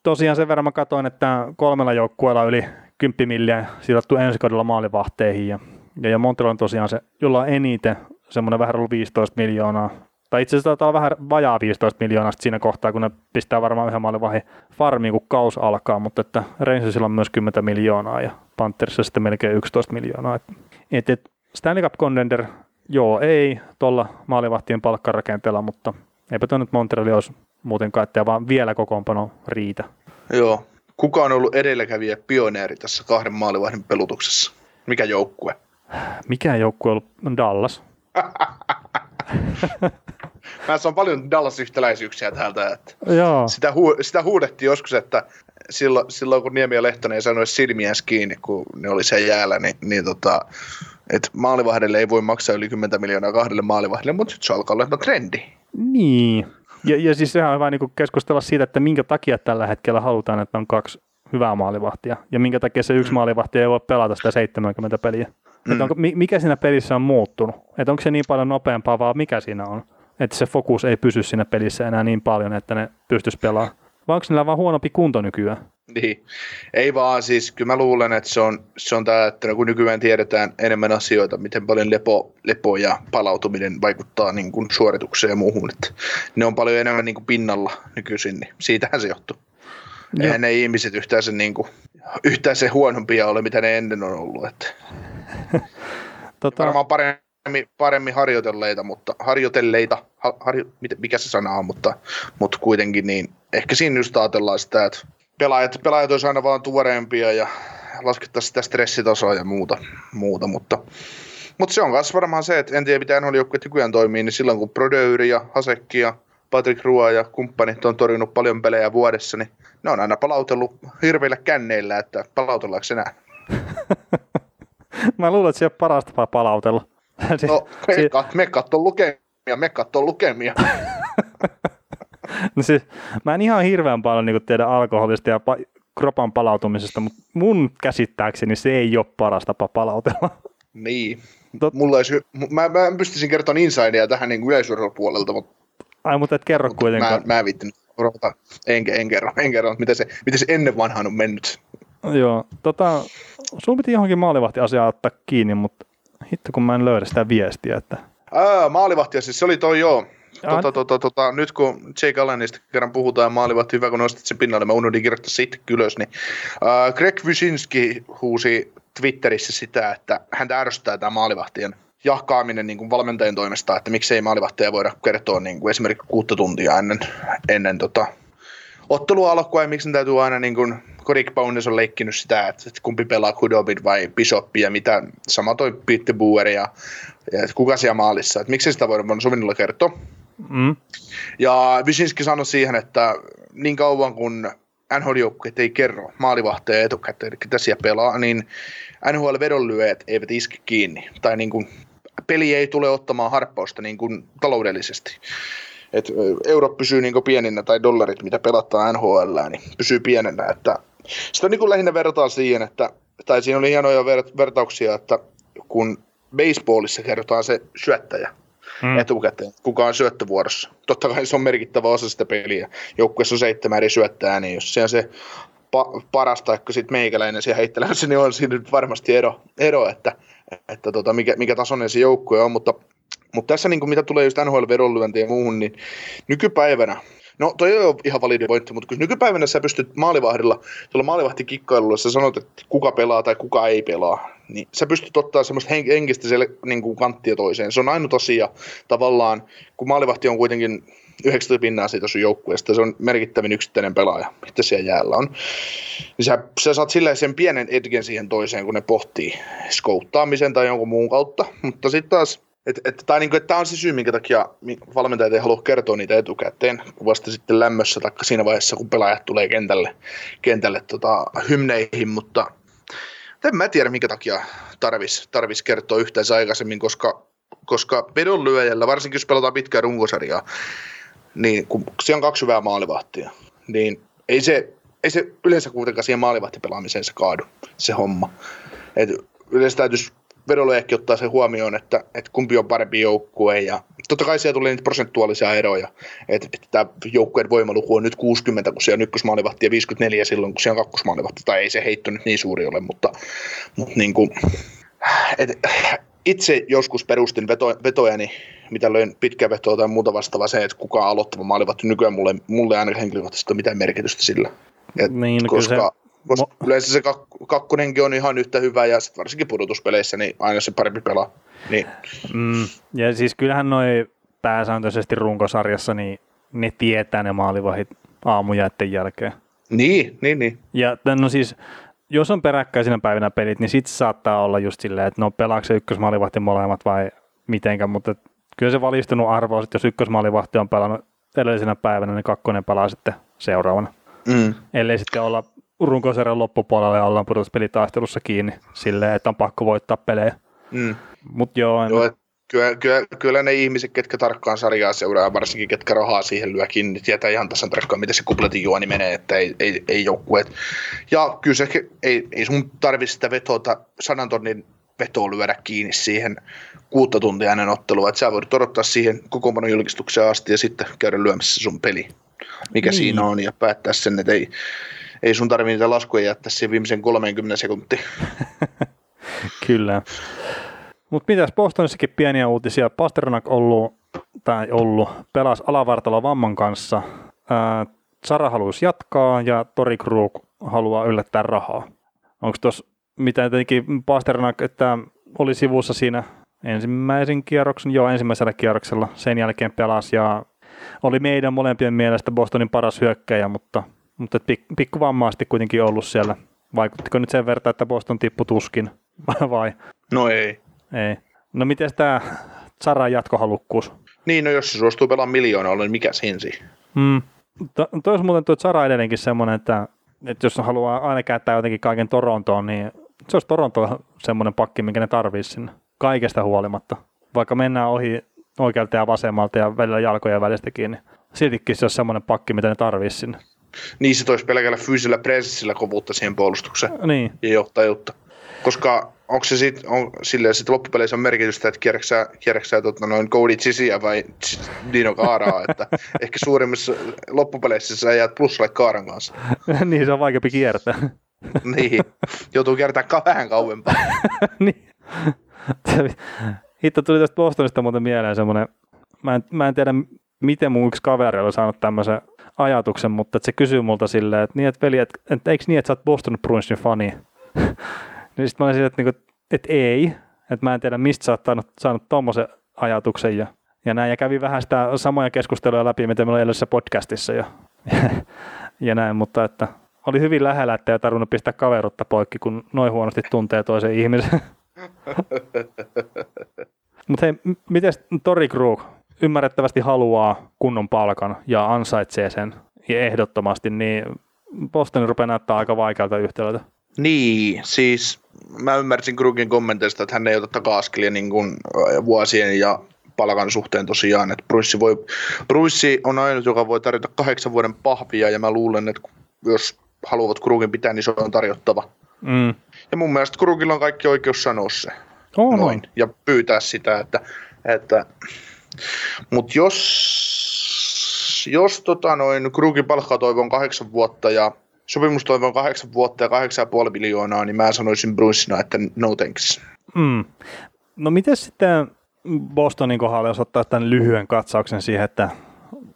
tosiaan sen verran mä katsoin, että kolmella joukkueella yli 10 milliä sidottu ensi kaudella maalivahteihin ja, ja, ja Montreal on tosiaan se, jolla on eniten semmoinen vähän ollut 15 miljoonaa tai itse asiassa taitaa vähän vajaa 15 miljoonaa siinä kohtaa, kun ne pistää varmaan yhden maalivahin farmiin, kun kaus alkaa, mutta että Rangersilla on myös 10 miljoonaa ja Panthersissa sitten melkein 11 miljoonaa. Et, et, et Stanley Cup Contender, joo, ei tuolla maalivahtien palkkarakenteella, mutta eipä tuo nyt Montreal olisi muutenkaan, että vaan vielä kokoonpano riitä. Joo. Kuka on ollut edelläkävijä pioneeri tässä kahden maalivahdin pelutuksessa? Mikä joukkue? Mikä joukkue on ollut Dallas? [laughs] Näissä on paljon Dallas-yhtäläisyyksiä täältä. Että Joo. Sitä, hu- sitä huudettiin joskus, että silloin, silloin kun Niemi ja Lehtonen ei saanut silmiänsä kiinni, kun ne oli sen jäällä, niin, niin tota, että maalivahdelle ei voi maksaa yli 10 miljoonaa kahdelle maalivahdelle, mutta nyt se alkaa olla trendi. Niin. Ja, ja siis sehän on hyvä niin keskustella siitä, että minkä takia tällä hetkellä halutaan, että on kaksi hyvää maalivahtia, ja minkä takia se yksi mm. maalivahti ei voi pelata sitä 70 peliä. Mm. Että onko, mikä siinä pelissä on muuttunut? Että onko se niin paljon nopeampaa, vaan mikä siinä on? Että se fokus ei pysy siinä pelissä enää niin paljon, että ne pystyisi pelaamaan. Vai onko niillä vaan huonompi kunto nykyään? Niin. Ei vaan, siis kyllä mä luulen, että se on, se on tämä, että kun nykyään tiedetään enemmän asioita, miten paljon lepo, lepo ja palautuminen vaikuttaa niin kuin suoritukseen ja muuhun, että ne on paljon enemmän niin kuin pinnalla nykyisin, niin siitähän se johtuu. Joo. Eihän ne ihmiset yhtään se, niin kuin, yhtään se huonompia ole, mitä ne ennen on ollut. Että. [laughs] tota... Varmaan paremmin, paremmin harjoitelleita, mutta harjoitelleita, harjo, mikä se sana on, mutta, mutta kuitenkin niin ehkä siinä just ajatellaan sitä, että pelaajat, pelaajat olisi aina vaan tuoreempia ja laskettaisiin sitä stressitasoa ja muuta, muuta mutta, mutta se on myös varmaan se, että en tiedä mitä nhl joukkueet nykyään toimii, niin silloin kun Brodöyri ja Hasekki ja Patrick Rua ja kumppanit on torjunut paljon pelejä vuodessa, niin ne on aina palautellut hirveillä känneillä, että palautellaanko enää. [laughs] Mä luulen, että se on paras tapa palautella. No, mekat, mekat on lukemia, mekat on lukemia. [laughs] no siis, mä en ihan hirveän paljon niin tiedä alkoholista ja pa- kropan palautumisesta, mutta mun käsittääkseni se ei ole paras tapa palautella. Niin. Tot... Mulla olisi, mä, mä pystyisin kertomaan insidea tähän niin puolelta, mutta... Ai, mutta et kerro mutta kuitenkaan. Mä, mä vittin, en, en kerro, en kerro, miten se, miten se ennen vanhaan on mennyt. Joo, tota, sun piti johonkin maalivahtiasiaa ottaa kiinni, mutta hitto kun mä en löydä sitä viestiä. Että... Ää, maalivahtia, siis se oli toi joo. Tota, tota, tota, nyt kun Jake Allenista kerran puhutaan maalivahti, hyvä kun nostit sen pinnalle, mä unohdin kirjoittaa sitten ylös, niin uh, Greg Wyszynski huusi Twitterissä sitä, että häntä ärsyttää tämä maalivahtien jahkaaminen niin kuin valmentajien toimesta, että miksei maalivahtia voida kertoa niin kuin esimerkiksi kuutta tuntia ennen, ennen tota, ottelua alkua, ja miksi täytyy aina niin kuin, kun Rick Bowness on leikkinyt sitä, että, kumpi pelaa Kudobit vai Bishop ja mitä, sama toi Pete Buer ja, ja kuka siellä maalissa, että miksi sitä voidaan sovinnolla kertoa. Mm. Ja Wyszynski sanoi siihen, että niin kauan kun NHL-joukkueet ei kerro maalivahteja etukäteen, ketä siellä pelaa, niin NHL-vedonlyöjät eivät iske kiinni. Tai niin kuin, peli ei tule ottamaan harppausta niin kuin taloudellisesti. Et euro pysyy niin pieninä tai dollarit, mitä pelataan NHL, niin pysyy pienenä. Että sitä niin kuin lähinnä verrataan siihen, että, tai siinä oli hienoja ver- vertauksia, että kun baseballissa kerrotaan se syöttäjä, mm. etukäteen, kuka on syöttövuorossa. Totta kai se on merkittävä osa sitä peliä. Joukkueessa on seitsemän eri syöttää, niin jos se on se pa- paras tai sitten meikäläinen siellä heittelemässä, niin on siinä nyt varmasti ero, ero että, että tota, mikä, mikä tasoinen se joukkue on, mutta, mutta tässä niin kuin mitä tulee just NHL-vedonlyöntiin ja muuhun, niin nykypäivänä No toi ole ihan validi pointti, mutta kun nykypäivänä sä pystyt maalivahdilla, tuolla maalivahtikikkailulla sä sanot, että kuka pelaa tai kuka ei pelaa, niin sä pystyt ottaa semmoista henkistä sel, niin kuin kanttia toiseen. Se on ainut asia tavallaan, kun maalivahti on kuitenkin 90 pinnaa siitä sun joukkueesta, se on merkittävin yksittäinen pelaaja, mitä siellä jäällä on. Niin sä, sä saat silleen sen pienen edgen siihen toiseen, kun ne pohtii skouttaamisen tai jonkun muun kautta, mutta sitten taas et, et, tai niin kuin, että tämä on se syy, minkä takia valmentajat ei halua kertoa niitä etukäteen, vasta sitten lämmössä tai siinä vaiheessa, kun pelaajat tulee kentälle, kentälle tota, hymneihin, mutta en mä tiedä, minkä takia tarvis, tarvis kertoa yhteensä aikaisemmin, koska, koska vedonlyöjällä, varsinkin jos pelataan pitkää runkosarjaa, niin kun siellä on kaksi hyvää maalivahtia, niin ei se, ei se yleensä kuitenkaan siihen maalivahtipelaamiseen se kaadu, se homma. Et yleensä täytyisi vedonlyöjäkin ottaa sen huomioon, että, että kumpi on parempi joukkue ja totta kai siellä tulee niitä prosentuaalisia eroja, että, että tämä joukkueen voimaluku on nyt 60, kun siellä on ykkösmaalivahti ja 54 silloin, kun siellä on kakkosmaalivahti, tai ei se heitto nyt niin suuri ole, mutta, mutta niin kuin, et, itse joskus perustin veto, vetojani, mitä löin pitkä vetoa tai muuta vastaavaa se, että kuka aloittava maalivahti nykyään mulle, mulle aina henkilökohtaisesti ole mitään merkitystä sillä. Et, Niin, no koska, kyllä se- koska mo- yleensä se kak- kakkonenkin on ihan yhtä hyvä ja sit varsinkin pudotuspeleissä niin aina se parempi pelaa. Niin, Mm, ja siis kyllähän noi pääsääntöisesti runkosarjassa, niin ne tietää ne maalivahit aamujäitten jälkeen. niin, niin, niin. Ja no siis, jos on peräkkäisinä päivinä pelit, niin sitten saattaa olla just silleen, että no pelaako se ykkösmaalivahti molemmat vai mitenkä, mutta kyllä se valistunut arvo on, että jos ykkösmaalivahti on pelannut edellisenä päivänä, niin kakkonen pelaa sitten seuraavana. Mm. Ellei sitten olla runkosarjan loppupuolella ja ollaan pudotuspelitaistelussa kiinni silleen, että on pakko voittaa pelejä. Mm. Mutta joo, en, Joo, kyllä, kyllä, kyllä, ne ihmiset, ketkä tarkkaan sarjaa seuraa, varsinkin ketkä rahaa siihen lyö kiinni, niin tietää ihan tasan tarkkaan, miten se kupletin juoni menee, että ei, ei, ei joukkueet. Ja kyllä se, ei, ei sun tarvitse sitä vetota, sadan tonnin vetoa lyödä kiinni siihen kuutta tuntia ennen ottelua, että sä voit odottaa siihen kokoonpanon julkistukseen asti ja sitten käydä lyömässä sun peli, mikä niin. siinä on, ja päättää sen, että ei, ei sun tarvitse niitä laskuja jättää siihen viimeisen 30 sekuntia. [laughs] Kyllä. Mutta mitäs Bostonissakin pieniä uutisia. Pasternak ollut, tai ollut, pelasi alavartalo vamman kanssa. Sara haluaisi jatkaa ja Tori Krug haluaa yllättää rahaa. Onko tuossa mitä jotenkin Pasternak, että oli sivussa siinä ensimmäisen kierroksen, joo ensimmäisellä kierroksella, sen jälkeen pelasi ja oli meidän molempien mielestä Bostonin paras hyökkäjä, mutta, mutta pik, pikku vammaasti kuitenkin ollut siellä. Vaikuttiko nyt sen verran, että Boston tippui tuskin [laughs] vai No ei. ei? No miten tämä Saran jatkohalukkuus? Niin, no jos se suostuu pelaamaan miljoonaa, niin mikä sinsi? Mm. To, toi olisi muuten tuo Sara edelleenkin semmoinen, että, että jos haluaa aina käyttää jotenkin kaiken Torontoon, niin se olisi Toronto semmoinen pakki, minkä ne tarvitsisi sinne. Kaikesta huolimatta. Vaikka mennään ohi oikealta ja vasemmalta ja välillä jalkojen välistäkin, niin siltikin se olisi semmoinen pakki, mitä ne tarvitsisi sinne. Niin se toisi pelkällä fyysisellä presenssillä kovuutta siihen puolustukseen Niin, ja johtajuutta. Koska onko se sit, on, silleen sit loppupeleissä on merkitystä, että kierräksää, kierräksää tota, noin Cody Chisia vai Dino Kaaraa, että [laughs] ehkä suurimmissa loppupeleissä sä jäät plussalle Kaaran kanssa. [laughs] niin se on vaikeampi kiertää. [laughs] niin, joutuu kiertämään vähän kauempaa. niin. Hitto tuli tästä Bostonista muuten mieleen semmoinen, mä en, mä en tiedä miten mun yksi kaveri oli saanut tämmöisen ajatuksen, mutta se kysyy multa silleen, että, niin, että veli, että, että eikö niin, että sä oot Boston Bruinsin fani? [laughs] niin sitten mä olin että, niinku, että ei, että mä en tiedä mistä sä oot saanut, saanut tommosen ajatuksen ja, ja näin, ja kävi vähän sitä samoja keskusteluja läpi, mitä meillä oli edellisessä podcastissa ja, [laughs] ja näin, mutta että oli hyvin lähellä, että ei tarvinnut pistää kaverutta poikki, kun noin huonosti tuntee toisen ihmisen. [laughs] Mutta hei, miten Tori Krug ymmärrettävästi haluaa kunnon palkan ja ansaitsee sen ja ehdottomasti, niin Boston rupeaa näyttää aika vaikealta yhtälöltä. Niin, siis mä ymmärsin Krugin kommenteista, että hän ei ota taka-askelia niin kuin äh, vuosien ja palkan suhteen tosiaan, että Bruissi, voi, Bruissi on ainut, joka voi tarjota kahdeksan vuoden pahvia, ja mä luulen, että jos haluavat Krugin pitää, niin se on tarjottava. Mm. Ja mun mielestä Krugilla on kaikki oikeus sanoa se Oh, noin, ja pyytää sitä, että, että mutta jos, jos tota noin, Krugin palkkatoivo on kahdeksan vuotta ja sopimustoivo on kahdeksan vuotta ja kahdeksan ja puoli miljoonaa, niin mä sanoisin Brucena, että no thanks. Mm. No miten sitten Bostonin kohdalla, jos ottaa tämän lyhyen katsauksen siihen, että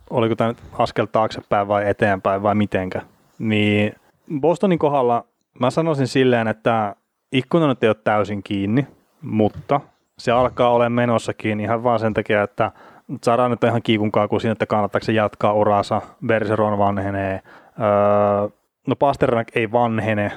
oliko tämä nyt askel taaksepäin vai eteenpäin vai mitenkä, niin Bostonin kohdalla mä sanoisin silleen, että ikkuna nyt ei ole täysin kiinni, mutta se alkaa olla menossakin ihan vaan sen takia, että Zara nyt ihan kiikun kaakun siinä, että kannattaako se jatkaa uraansa, Bergeron vanhenee, öö, no Pasternak ei vanhene,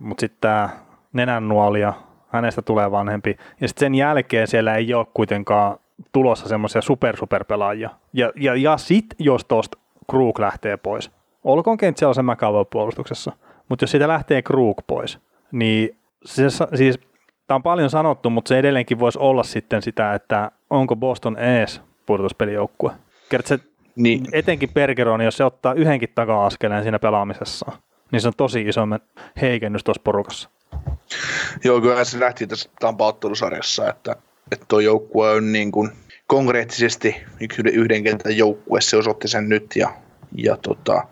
mutta sitten tämä nenännuolia, hänestä tulee vanhempi, ja sitten sen jälkeen siellä ei ole kuitenkaan tulossa semmoisia super super pelaajia. Ja, ja, ja sit jos tuosta Krug lähtee pois, olkoonkin siellä se puolustuksessa, mutta jos siitä lähtee Krug pois, niin se, siis tämä on paljon sanottu, mutta se edelleenkin voisi olla sitten sitä, että onko Boston ees pudotuspelijoukkue. Kerт se Niin, etenkin Bergeron, jos se ottaa yhdenkin taka-askeleen siinä pelaamisessa, niin se on tosi iso men- heikennys tuossa porukassa. Joo, kyllä se nähtiin tässä Tampa-ottelusarjassa, että, että tuo joukkue on niin kuin konkreettisesti yhden kentän joukkue, se osoitti sen nyt ja, ja tota,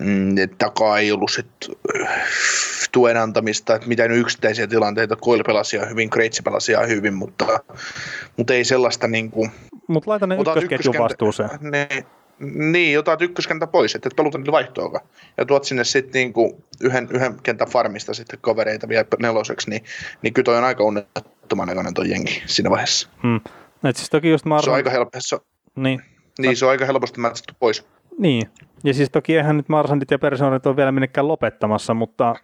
mm, takaa ei ollut sit äh, tuen antamista, että mitä yksittäisiä tilanteita, Coil pelasi hyvin, Kreitsi pelasi hyvin, mutta, mutta ei sellaista niin kuin... Mutta laita ne ykkösketjun vastuuseen. Ne, niin, otat ykköskentä pois, että et peluta niillä vaihtoakaan. Ja tuot sinne sitten niinku yhden, yhden kentän farmista sitten kavereita vielä neloseksi, niin, niin kyllä toi on aika unnettoman näköinen toi jengi siinä vaiheessa. Hmm. Et siis toki just. Se on aika helposti. Niin. Niin, se on aika helposti mätsätty pois. Niin, ja siis toki eihän nyt Marsandit ja Personit ole vielä minnekään lopettamassa, mutta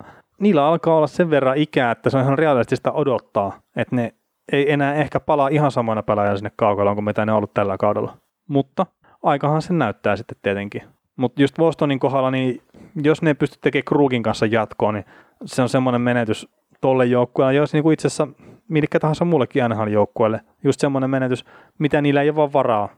niillä alkaa olla sen verran ikää, että se on ihan realistista odottaa, että ne ei enää ehkä palaa ihan samoina pelaajana sinne kaukaloon kuin mitä ne on ollut tällä kaudella. Mutta aikahan sen näyttää sitten tietenkin. Mutta just Bostonin kohdalla, niin jos ne ei pysty tekemään Krugin kanssa jatkoon, niin se on semmoinen menetys tolle joukkueelle, jos niin itse asiassa minkä tahansa muullekin NHL joukkueelle, just semmoinen menetys, mitä niillä ei ole vaan varaa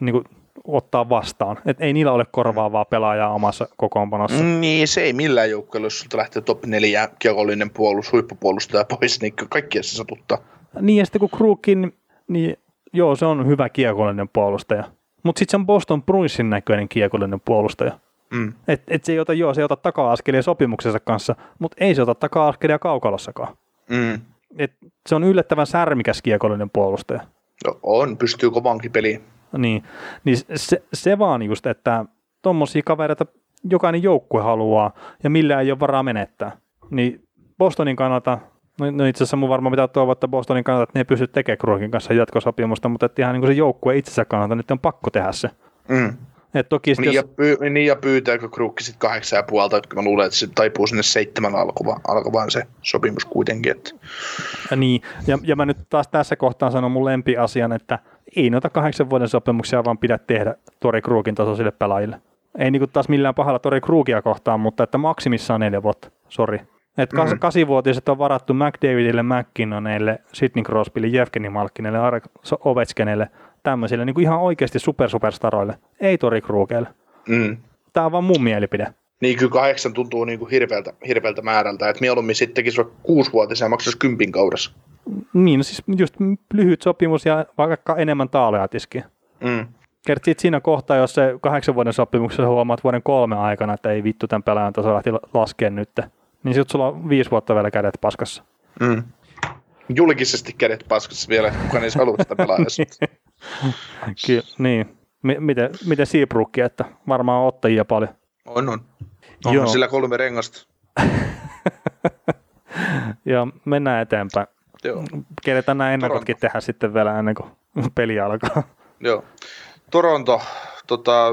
niin kuin ottaa vastaan. Et ei niillä ole korvaavaa pelaajaa omassa kokoonpanossa. Niin, se ei millään joukkueella, jos sulta lähtee top 4 kiekollinen puolus, huippupuolustaja pois, niin kaikkia se satuttaa. Niin, ja sitten kun Kruukin, niin joo, se on hyvä kiekollinen puolustaja. Mutta sitten se on Boston Bruinsin näköinen kiekollinen puolustaja. Mm. Et, et se ei ota, joo, se ei ota taka-askelia sopimuksensa kanssa, mutta ei se ota taka-askelia kaukalossakaan. Mm. Et se on yllättävän särmikäs kiekollinen puolustaja. No, on, pystyy kovankin peliin. Niin, niin se, se vaan just, että tuommoisia kavereita jokainen joukkue haluaa ja millä ei ole varaa menettää. Niin Bostonin kannalta, no, no itse asiassa mun varmaan pitää toivoa, että Bostonin kannalta, että ne ei pysty tekemään Kruokin kanssa jatkosopimusta, mutta että ihan niin kuin se joukkue itsensä kannalta nyt on pakko tehdä se. Mm. Et toki niin, jos... ja pyy- niin, ja pyytääkö Krukki sitten kahdeksan ja puolta, että mä luulen, että se taipuu sinne seitsemän alkuvaan, alkuvaan se sopimus kuitenkin. Että... Ja niin, ja, ja mä nyt taas tässä kohtaa sanon mun lempiasian, että ei noita kahdeksan vuoden sopimuksia vaan pidä tehdä Tori Kruukin tasoisille pelaajille. Ei niinku taas millään pahalla Tori Kruukia kohtaan, mutta että maksimissaan neljä vuotta, sori. Et kas, mm-hmm. kasivuotiset on varattu McDavidille, McKinnoneille, Sidney Crosbylle, Jevgeni Malkkinelle, Arek Ovechkenille, tämmöisille niin kuin ihan oikeasti supersuperstaroille, ei Tori Kruukeille. Mm. Tämä on vaan mun mielipide. Niin kyllä kahdeksan tuntuu niin kuin hirveältä, hirveältä määrältä, että mieluummin sittenkin se kuusivuotisen ja maksaisi kympin kaudessa. Niin, no siis just lyhyt sopimus ja vaikka enemmän taaleja tiskiä. Mm. Kertsit siinä kohtaa, jos se kahdeksan vuoden sopimuksessa huomaat vuoden kolme aikana, että ei vittu tämän pelaajan taso lähti laskemaan nyt, niin sitten sulla on viisi vuotta vielä kädet paskassa. Mm. Julkisesti kädet paskassa vielä, kukaan ei halua sitä pelaajasta. [laughs] Kyllä, niin. M- miten, miten Seabrook, että varmaan ottajia paljon. On, on. On Joo. sillä kolme rengasta. [laughs] Joo, mennään eteenpäin. Joo. Keretään nämä ennakotkin Toronto. tehdä sitten vielä ennen kuin [laughs] peli alkaa. Joo. Toronto, tota,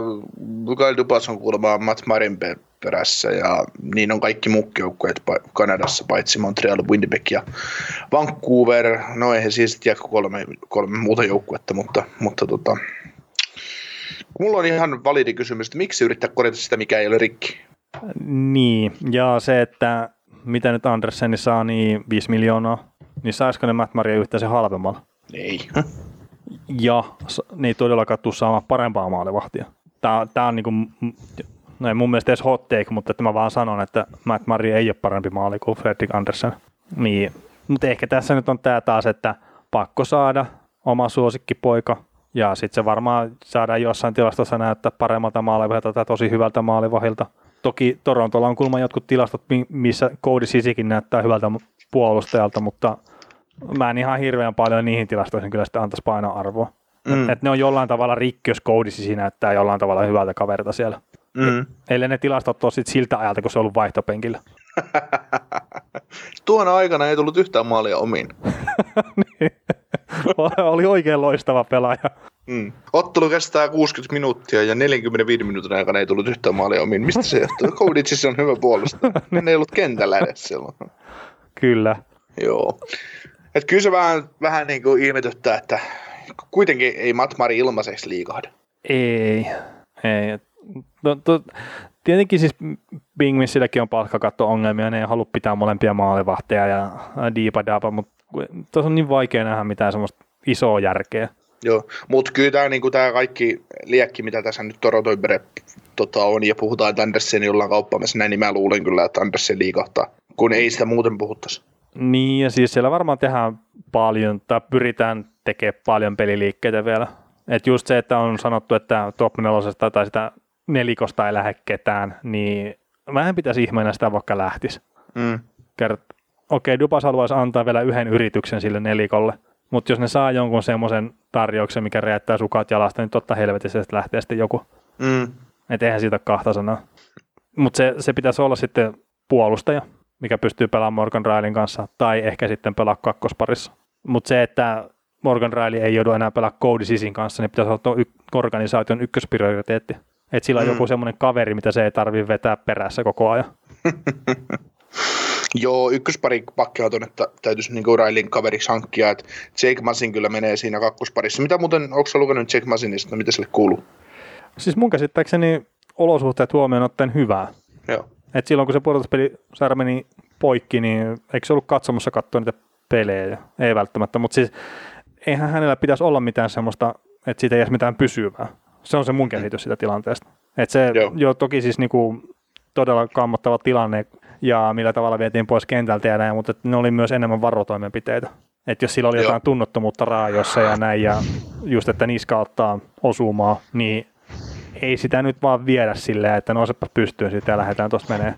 Kyle Dubas on kuulemma Matt Marin perässä ja niin on kaikki muut joukkueet Kanadassa, paitsi Montreal, Winnipeg ja Vancouver. No eihän siis tiedä kolme, kolme muuta joukkuetta, mutta, mutta tota, mulla on ihan validi kysymys, että miksi yrittää korjata sitä, mikä ei ole rikki? Niin, ja se, että mitä nyt Anderseni saa, niin 5 miljoonaa, niin saisiko ne Matt Maria yhteensä halvemmalla? Ei. Ja ne ei todellakaan tule saamaan parempaa maalivahtia. Tämä, tämä on niin kuin, no ei mun mielestä edes hot take, mutta että mä vaan sanon, että Matt Murray ei ole parempi maali kuin Fredrik Andersen. Niin, mutta ehkä tässä nyt on tämä taas, että pakko saada oma suosikkipoika, ja sitten se varmaan saadaan jossain tilastossa näyttää paremmalta maalivahilta tai tosi hyvältä maalivahilta. Toki Torontolla on kulma jotkut tilastot, missä Cody Sisikin näyttää hyvältä puolustajalta, mutta mä en ihan hirveän paljon niihin tilastoihin kyllä sitä antaisi painoarvoa. Mm. Et ne on jollain tavalla rikki, jos Cody Sisi näyttää jollain tavalla hyvältä kaverta siellä. Mm. Eli ne tilastot on sit siltä ajalta, kun se on ollut vaihtopenkillä. [laughs] Tuona aikana ei tullut yhtään maalia omiin. [laughs] niin. Oli oikein loistava pelaaja. Mm. Ottelu kestää 60 minuuttia ja 45 minuutin aikana ei tullut yhtään maalia omiin. Mistä se johtuu? [laughs] Kouditsissa on hyvä puolustaja. Ne ei ollut kentällä edes silloin. Kyllä. Joo. Et kyllä se vähän, vähän niin kuin ihmetyttää, että kuitenkin ei Matmari ilmaiseksi liikahda. Ei, ei. No, to, tietenkin siis Bingmissilläkin on palkkakatto-ongelmia, ne ei halua pitää molempia maalivahteja ja diipa dapa, mutta tuossa on niin vaikea nähdä mitään semmoista isoa järkeä. Joo, mutta kyllä tämä niinku, kaikki liekki, mitä tässä nyt Toronto tota, on, ja puhutaan, että Andersen ollaan kauppaamassa näin, niin mä luulen kyllä, että Andersen liikahtaa kun ei sitä muuten puhuttaisi. Niin, ja siis siellä varmaan tehdään paljon, tai pyritään tekemään paljon peliliikkeitä vielä. Et just se, että on sanottu, että top 4 tai sitä nelikosta ei lähde ketään, niin vähän pitäisi ihmeenä sitä vaikka lähtisi. Mm. Kert, okei, okay, Dupas haluaisi antaa vielä yhden yrityksen sille nelikolle, mutta jos ne saa jonkun semmoisen tarjouksen, mikä räjättää sukat jalasta, niin totta helvetissä että lähtee sitten joku. Mm. Että eihän siitä ole kahta sanaa. Mutta se, se pitäisi olla sitten puolustaja, mikä pystyy pelaamaan Morgan Railin kanssa, tai ehkä sitten pelaa kakkosparissa. Mutta se, että Morgan Riley ei joudu enää pelaa Cody Sisin kanssa, niin pitäisi olla y- organisaation ykkösprioriteetti. Että sillä on mm. joku semmoinen kaveri, mitä se ei tarvitse vetää perässä koko ajan. [laughs] Joo, ykköspari että täytyisi niinku Railin kaveriksi hankkia, että Jake Masin kyllä menee siinä kakkosparissa. Mitä muuten, onko sä lukenut Jake Masinista, mitä sille kuuluu? Siis mun käsittääkseni olosuhteet huomioon ottaen hyvää. Joo. Et silloin kun se pudotuspeli saada meni poikki, niin eikö se ollut katsomassa katsoa niitä pelejä? Ei välttämättä, mutta siis eihän hänellä pitäisi olla mitään semmoista, että siitä ei edes mitään pysyvää. Se on se mun käsitys sitä tilanteesta. Et se Joo. jo toki siis niinku todella kammottava tilanne ja millä tavalla vietiin pois kentältä ja näin, mutta ne oli myös enemmän varotoimenpiteitä. Että jos sillä oli Joo. jotain tunnottomuutta raajossa ja näin ja just, että niska ottaa osumaa, niin ei sitä nyt vaan viedä silleen, että nousepa pystyyn siitä ja lähdetään tuosta menee.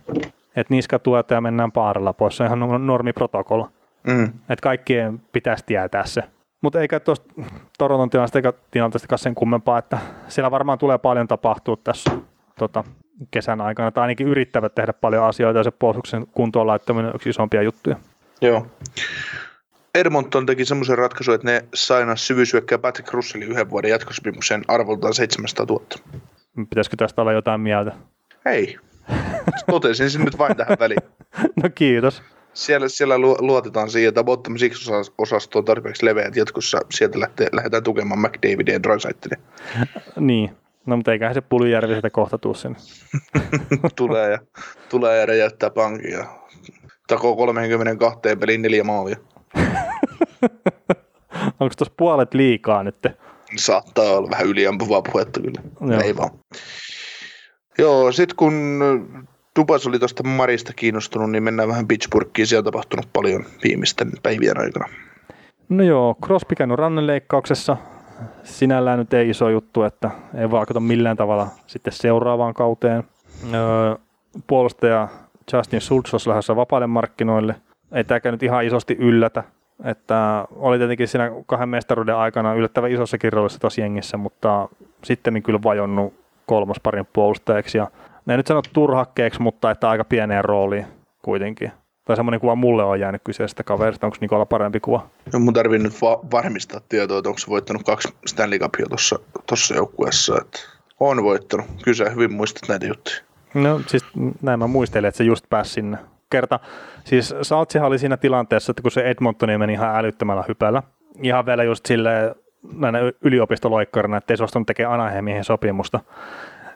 Että niska tuota ja mennään paarilla pois. Se on ihan normiprotokolla. Mm. Että kaikkien pitäisi tietää se. Mutta eikä tuosta Toronton tilanteesta eikä tilanteesta sen kummempaa, että siellä varmaan tulee paljon tapahtua tässä tota, kesän aikana, tai ainakin yrittävät tehdä paljon asioita, ja se puolustuksen kuntoon laittaminen on yksi isompia juttuja. Joo. Edmonton teki semmoisen ratkaisun, että ne sainasi syvyysyökkää Patrick Russellin yhden vuoden jatkosopimuksen arvoltaan 700 000. Pitäisikö tästä olla jotain mieltä? Ei. Totesin sen nyt vain tähän väliin. [laughs] No kiitos. Siellä, siellä lu- luotetaan siihen, että bottom six osas- osasto on tarpeeksi leveä, että jatkossa sieltä lähtee, lähdetään tukemaan McDavidia ja. Niin. No mutta eiköhän se Puljärvi sitä kohta tuu sinne. [laughs] tulee, ja, tulee ja räjäyttää pankin ja takoo 32 peliin neljä maalia. [laughs] Onko tuossa puolet liikaa nyt? Saattaa olla vähän yliampuvaa puhetta kyllä. Joo. Ei vaan. Joo, sit kun Dubas oli tuosta Marista kiinnostunut, niin mennään vähän Pittsburghiin. Siellä on tapahtunut paljon viimeisten päivien aikana. No joo, Crosby käynyt rannenleikkauksessa. Sinällään nyt ei iso juttu, että ei vaikuta millään tavalla sitten seuraavaan kauteen. Öö, puolustaja Justin Schultz olisi lähdössä vapaille markkinoille. Ei tämäkään nyt ihan isosti yllätä. Että oli tietenkin siinä kahden mestaruuden aikana yllättävän isossakin roolissa tuossa jengissä, mutta sitten kyllä vajonnut kolmosparin puolustajaksi. Ja ne ei nyt sano turhakkeeksi, mutta että aika pieneen rooliin kuitenkin. Tai semmoinen kuva mulle on jäänyt kyseisestä kaverista. Onko Nikola parempi kuva? No, mun tarvii nyt va- varmistaa tietoa, että onko se voittanut kaksi Stanley Cupia tuossa tossa joukkueessa. Että on voittanut. Kyllä hyvin muistat näitä juttuja. No siis näin mä muistelin, että se just pääsi sinne. Kerta, siis Saltsihan oli siinä tilanteessa, että kun se Edmontoni meni ihan älyttömällä hypällä, ihan vielä just sille näinä yliopistoloikkarina, että ei suostunut tekemään Anaheimiin sopimusta,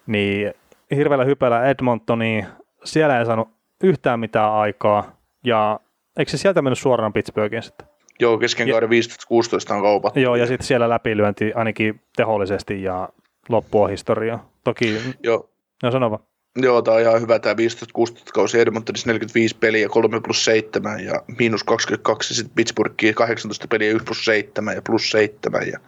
niin hirveällä hypällä Edmontoni, siellä ei saanut yhtään mitään aikaa, ja eikö se sieltä mennyt suoraan Pittsburghiin sitten? Joo, kesken kauden 15-16 on kaupattu. Joo, ja sitten siellä läpilyönti ainakin tehollisesti ja loppua historia. Toki, Joo, no sano vaan. Joo, tämä on ihan hyvä tämä 15-16 kausi Edmontonissa 45 peliä, 3 plus 7 ja miinus 22 ja sitten Pittsburghiin 18 peliä 1 plus 7 ja plus 7 ja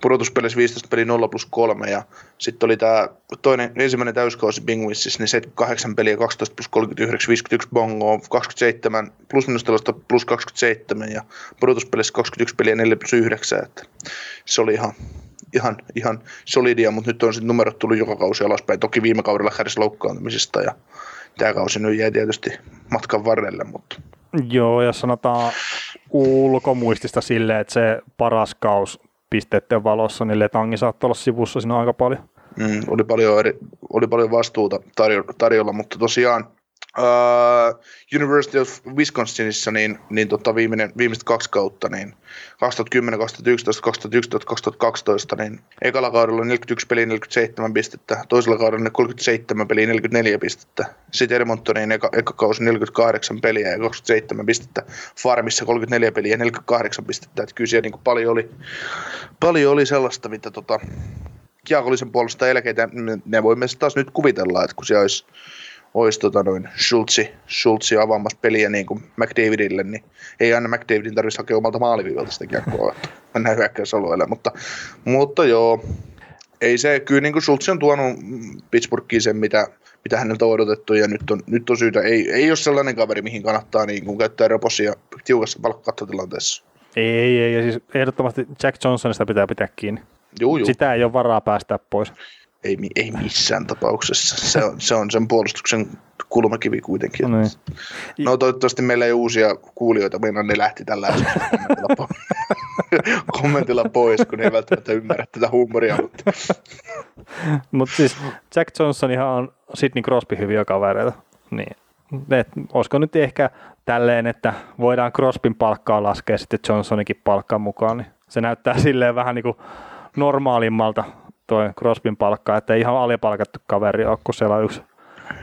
pudotuspeleissä 15 peliä 0 plus 3 ja sitten oli tämä toinen ensimmäinen täyskausi Penguinsissa, niin 78 peliä 12 plus 39, 51 bongoa, 27 plus minustelosta plus 27 ja pudotuspeleissä 21 peliä 4 plus 9, että se oli ihan ihan, ihan solidia, mutta nyt on sitten numerot tullut joka kausi alaspäin. Toki viime kaudella kärsi loukkaantumisista ja tämä kausi nyt jäi tietysti matkan varrelle, mutta Joo, ja sanotaan ulkomuistista silleen, että se paras kaus pisteiden valossa, niin Letangi saattoi olla sivussa siinä aika paljon. mm, oli, paljon eri, oli paljon vastuuta tarjo, tarjolla, mutta tosiaan Uh, University of Wisconsinissa niin, niin tota viimeinen, viimeiset kaksi kautta, niin 2010, 2011, 2011, 2012, niin ekalla kaudella 41 peliä 47 pistettä, toisella kaudella 37 peliä 44 pistettä, sitten Edmontonin eka, eka kausi 48 peliä ja 27 pistettä, Farmissa 34 peliä ja 48 pistettä, että kyllä siellä niin kuin paljon, oli, paljon oli sellaista, mitä tota, kiekollisen puolesta elkeitä, ne voimme taas nyt kuvitella, että kun siellä olisi olisi tota noin Schultzi, Schultzi avaamassa peliä niin kuin McDavidille, niin ei aina McDavidin tarvitsisi hakea omalta maaliviivalta sitä kiekkoa, mennään hyökkäysalueelle, mutta, mutta joo, ei se, kyllä niin kuin Schultz on tuonut Pittsburghiin sen, mitä, mitä häneltä on odotettu, ja nyt on, nyt on syytä, ei, ei ole sellainen kaveri, mihin kannattaa niin kuin käyttää reposia tiukassa palkkakattotilanteessa. Ei, ei, ja siis ehdottomasti Jack Johnsonista pitää pitää kiinni. Juu, juu. Sitä ei ole varaa päästää pois. Ei, ei missään tapauksessa. Se on, se on sen puolustuksen kulmakivi kuitenkin. No, niin. no toivottavasti meillä ei uusia kuulijoita, meidän ne lähti tällä kommentilla, po- [laughs] kommentilla pois, kun ne ei välttämättä ymmärrä tätä huumoria. Mutta Mutta siis Jack Johnsonihan on Sidney Crosby hyviä kavereita. Niin. Et, olisiko nyt ehkä tälleen, että voidaan Crosbyn palkkaa laskea sitten Johnsonikin palkkaan mukaan, niin se näyttää silleen vähän niin kuin normaalimmalta toi Crosbyn palkka, että ei ihan alipalkattu kaveri ole, kun siellä on yksi,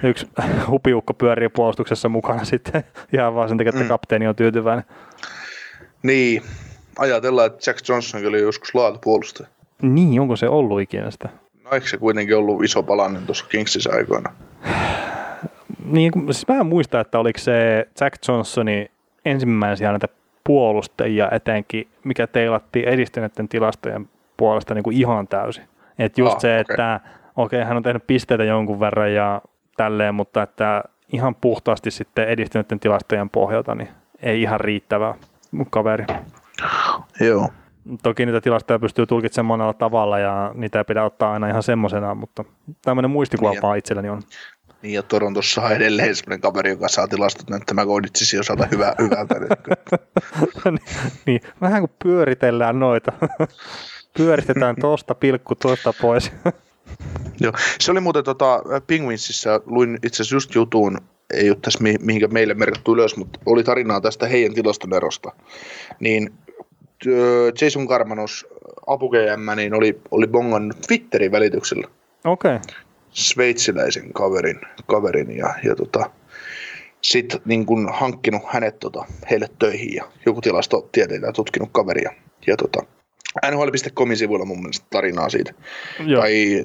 yksi [laughs] hupiukko pyörii puolustuksessa mukana sitten [laughs] ihan vaan sen takia, että Mm. kapteeni on tyytyväinen. niin, ajatellaan, että Jack Johnson oli joskus laatupuolustaja. Niin, onko se ollut ikinä sitä? No eikö se kuitenkin ollut iso palanen tuossa Kingsissä aikoina? [sighs] Niin, siis mä en muista, että oliko se Jack Johnsoni ensimmäisiä näitä puolustajia etenkin, mikä teilattiin edistyneiden tilastojen puolesta niin kuin ihan täysin. Että just Ah, se, okei. että okei, hän on tehnyt pisteitä jonkun verran ja tälleen, mutta että ihan puhtaasti sitten edistyneiden tilastojen pohjalta, niin ei ihan riittävää kaveri. Joo. Toki niitä tilastoja pystyy tulkitsemaan monella tavalla ja niitä ei pidä ottaa aina ihan semmoisena, mutta tämmöinen muistikuva Niin. vaan itselläni on. Niin ja Torontossa on edelleen semmoinen kaveri, joka saa tilastot näyttämään Koditsisi osalta hyvä, hyvältä. [laughs] niin, niin, vähän kuin pyöritellään noita. [laughs] Pyöristetään tosta pilkku tosta pois. [laughs] Joo. Se oli muuten tota, Penguinsissa, luin itse asiassa just jutun, ei ole tässä mi- mihinkä meille merkitty ylös, mutta oli tarinaa tästä heidän tilastonerosta. Niin ö, Jason Karmanos, apu GM, niin oli, oli bongannut Twitterin välityksellä Okei. Okay. sveitsiläisen kaverin, kaverin ja, ja tota, sitten niin kun hankkinut hänet tota, heille töihin ja joku tilastotieteilijä tutkinut kaveria. Ja tota, NHL.comin sivuilla mun mielestä tarinaa siitä. Joo. Tai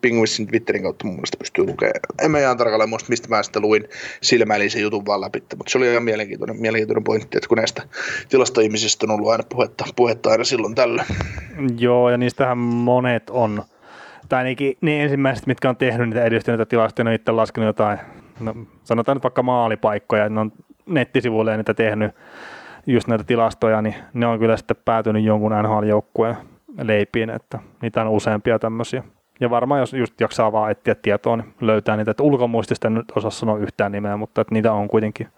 Penguinsin Twitterin kautta mun mielestä pystyy lukemaan. En mä ihan tarkalleen muista, mistä mä sitten luin silmäilin sen jutun vaan läpi, mutta se oli ihan mielenkiintoinen, mielenkiintoinen pointti, että kun näistä tilastoihmisistä on ollut aina puhetta, puhetta aina silloin tällöin. Joo, ja niistähän monet on, tai ainakin ne ensimmäiset, mitkä on tehnyt niitä edistyneitä tilastoja, ne on itse laskenut jotain, no, sanotaan nyt vaikka maalipaikkoja, ne on nettisivuille niitä tehnyt just näitä tilastoja, niin ne on kyllä sitten päätynyt jonkun NHL-joukkueen leipiin, että niitä on useampia tämmöisiä. Ja varmaan jos just jaksaa vaan etsiä tietoa, niin löytää niitä, että ulkomuistista en nyt osaa sanoa yhtään nimeä, mutta että niitä on kuitenkin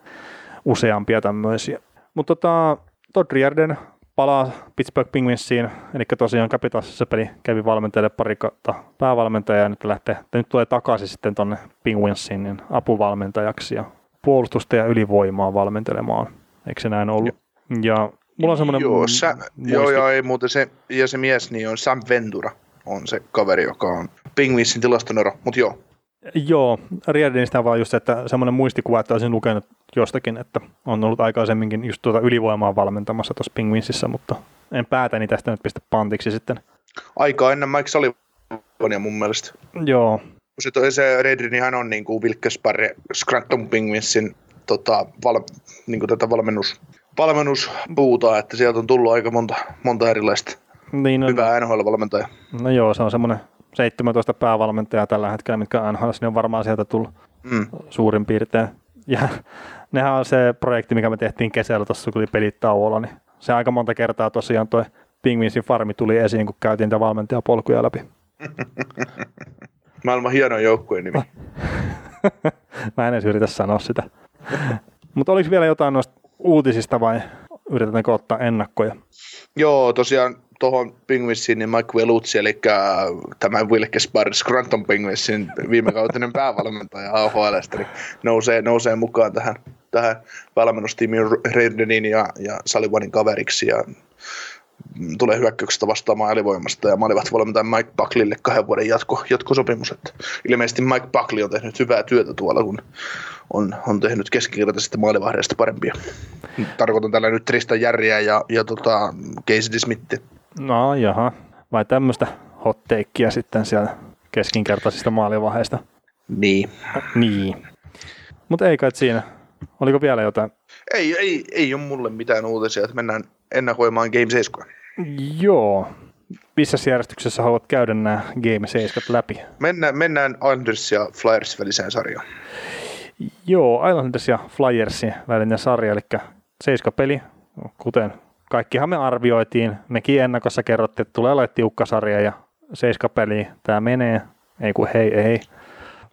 useampia tämmöisiä. Mutta tota, Todd Riordan palaa Pittsburgh Penguinsiin, eli tosiaan Capitalsissa peli kävi valmentajalle pari kautta päävalmentajaa, ja nyt, lähtee, tai nyt tulee takaisin sitten tuonne Penguinsiin niin apuvalmentajaksi ja puolustusta ja ylivoimaa valmentelemaan. Eikö se näin ollut? Ja mulla on semmoinen Joo, sä, muisti- joo, joo, ei muuten se, ja se mies niin on Sam Ventura, on se kaveri, joka on Penguinsin tilastonero, mutta joo. Joo, Riordanista vaan just, että semmoinen muistikuva, että olisin lukenut jostakin, että on ollut aikaisemminkin just tuota ylivoimaa valmentamassa tuossa Penguinsissa, mutta en päätäni tästä nyt pistä pantiksi sitten. Aika ennen Mike Sullivania mun mielestä. Joo, se, se Redri, niin hän on niin kuin Wilkes-Barre Scranton Penguinsin tota, val, niin kuin tätä valmennus, valmennuspuuta, että sieltä on tullut aika monta, monta erilaista niin on, hyvää NHL-valmentajaa. no joo, se on semmoinen 17 päävalmentajaa tällä hetkellä, mitkä NHL, niin on varmaan sieltä tullut Mm. suurin piirtein. Ja [laughs] nehän on se projekti, mikä me tehtiin kesällä tuossa, kun oli pelit tauolla, niin se aika monta kertaa tosiaan toi Penguinsin farmi tuli esiin, kun käytiin niitä valmentajapolkuja läpi. [laughs] Maailman hienoin joukkueen nimi. [laughs] Mä en edes yritä sanoa sitä. [laughs] Mutta oliko vielä jotain noista uutisista vai yritetäänkö ottaa ennakkoja? Joo, tosiaan tuohon Penguinsiin, niin Mike Veluzzi, eli tämä Wilkes-Barre Scranton Penguinsin viimekautinen päävalmentaja AHLstä, niin nousee, nousee mukaan tähän, tähän valmennustiimiin Reddenin ja, ja Salivanin kaveriksi ja mm, tulee hyökkäyksestä vastaamaan alivoimasta ja maalivat valmentaja Mike Buckleylle kahden vuoden jatko, jatkosopimus. Että ilmeisesti Mike Buckley on tehnyt hyvää työtä tuolla, kun on, on tehnyt keskikirjoitisesta maalivahdeista parempia. Tarkoitan tällä nyt Tristan Järriä ja, ja tota Casey Smithia. No jaha, vai tämmöistä hot takeia sitten siellä keskinkertaisista maalivaiheista. Niin. Niin. Mutta ei kai siinä. Oliko vielä jotain? Ei, ei, ei ole mulle mitään uutisia, että mennään ennakoimaan Game 7. Joo. Missä järjestyksessä haluat käydä nämä Game 7 läpi? Mennään, mennään Anders ja Flyers väliseen sarjaan. Joo, Islanders ja Flyersin välinen sarja, eli seiska peli, kuten kaikkihan me arvioitiin. Mekin ennakossa kerrottiin, että tulee olla tiukka sarja ja seiska peli, tämä menee. Ei kun hei, ei.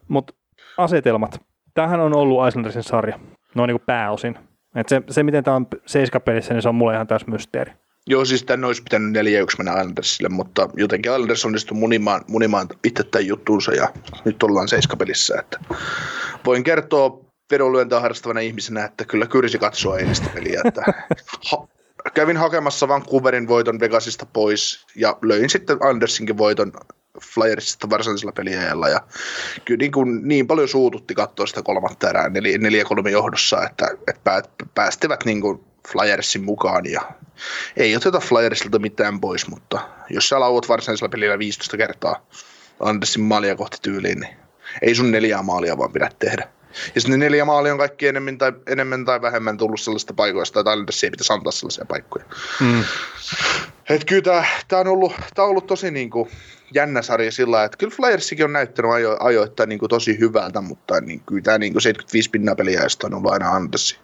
Mutta asetelmat. Tämähän on ollut Islandersin sarja, noin niin kuin pääosin. Et se, se, miten tämä on seiska pelissä, niin se on mulle ihan täys mysteeri. Joo, siis tänne olisi pitänyt 4-1 mennä Islandersille, mutta jotenkin Islanders onnistui munimaan, munimaan itse tämän juttuunsa ja nyt ollaan seiskapelissä. Että voin kertoa vedonlyöntöä harrastavana ihmisenä, että kyllä kyrsi katsoa eilistä peliä. Että [laughs] ha, kävin hakemassa Vancouverin voiton Vegasista pois ja löin sitten Andersinkin voiton Flyersista varsinaisella peliajalla ja kyllä niin, kuin niin paljon suututti katsoa sitä kolmatta erää neljä, kolme johdossa, että, että päästivät niin kuin Flyersin mukaan ja ei oteta Flyersilta mitään pois, mutta jos sä lauat varsinaisella pelillä 15 kertaa Andersin maalia kohti tyyliin, niin ei sun neljää maalia vaan pidä tehdä. Ja sitten ne neljä maalia on kaikki enemmän tai, enemmän tai vähemmän tullut sellaista paikoista, että Islanders ei pitäisi antaa sellaisia paikkoja. Mm. Et kyllä tämä, on ollut, on ollut tosi niin kuin, jännä sarja sillä että kyllä Flyersikin on näyttänyt ajo, ajoittain niin kuin, tosi hyvältä, mutta niin, kyllä tämä niin kuin 75 pinnaa peliä on ollut aina Andersi.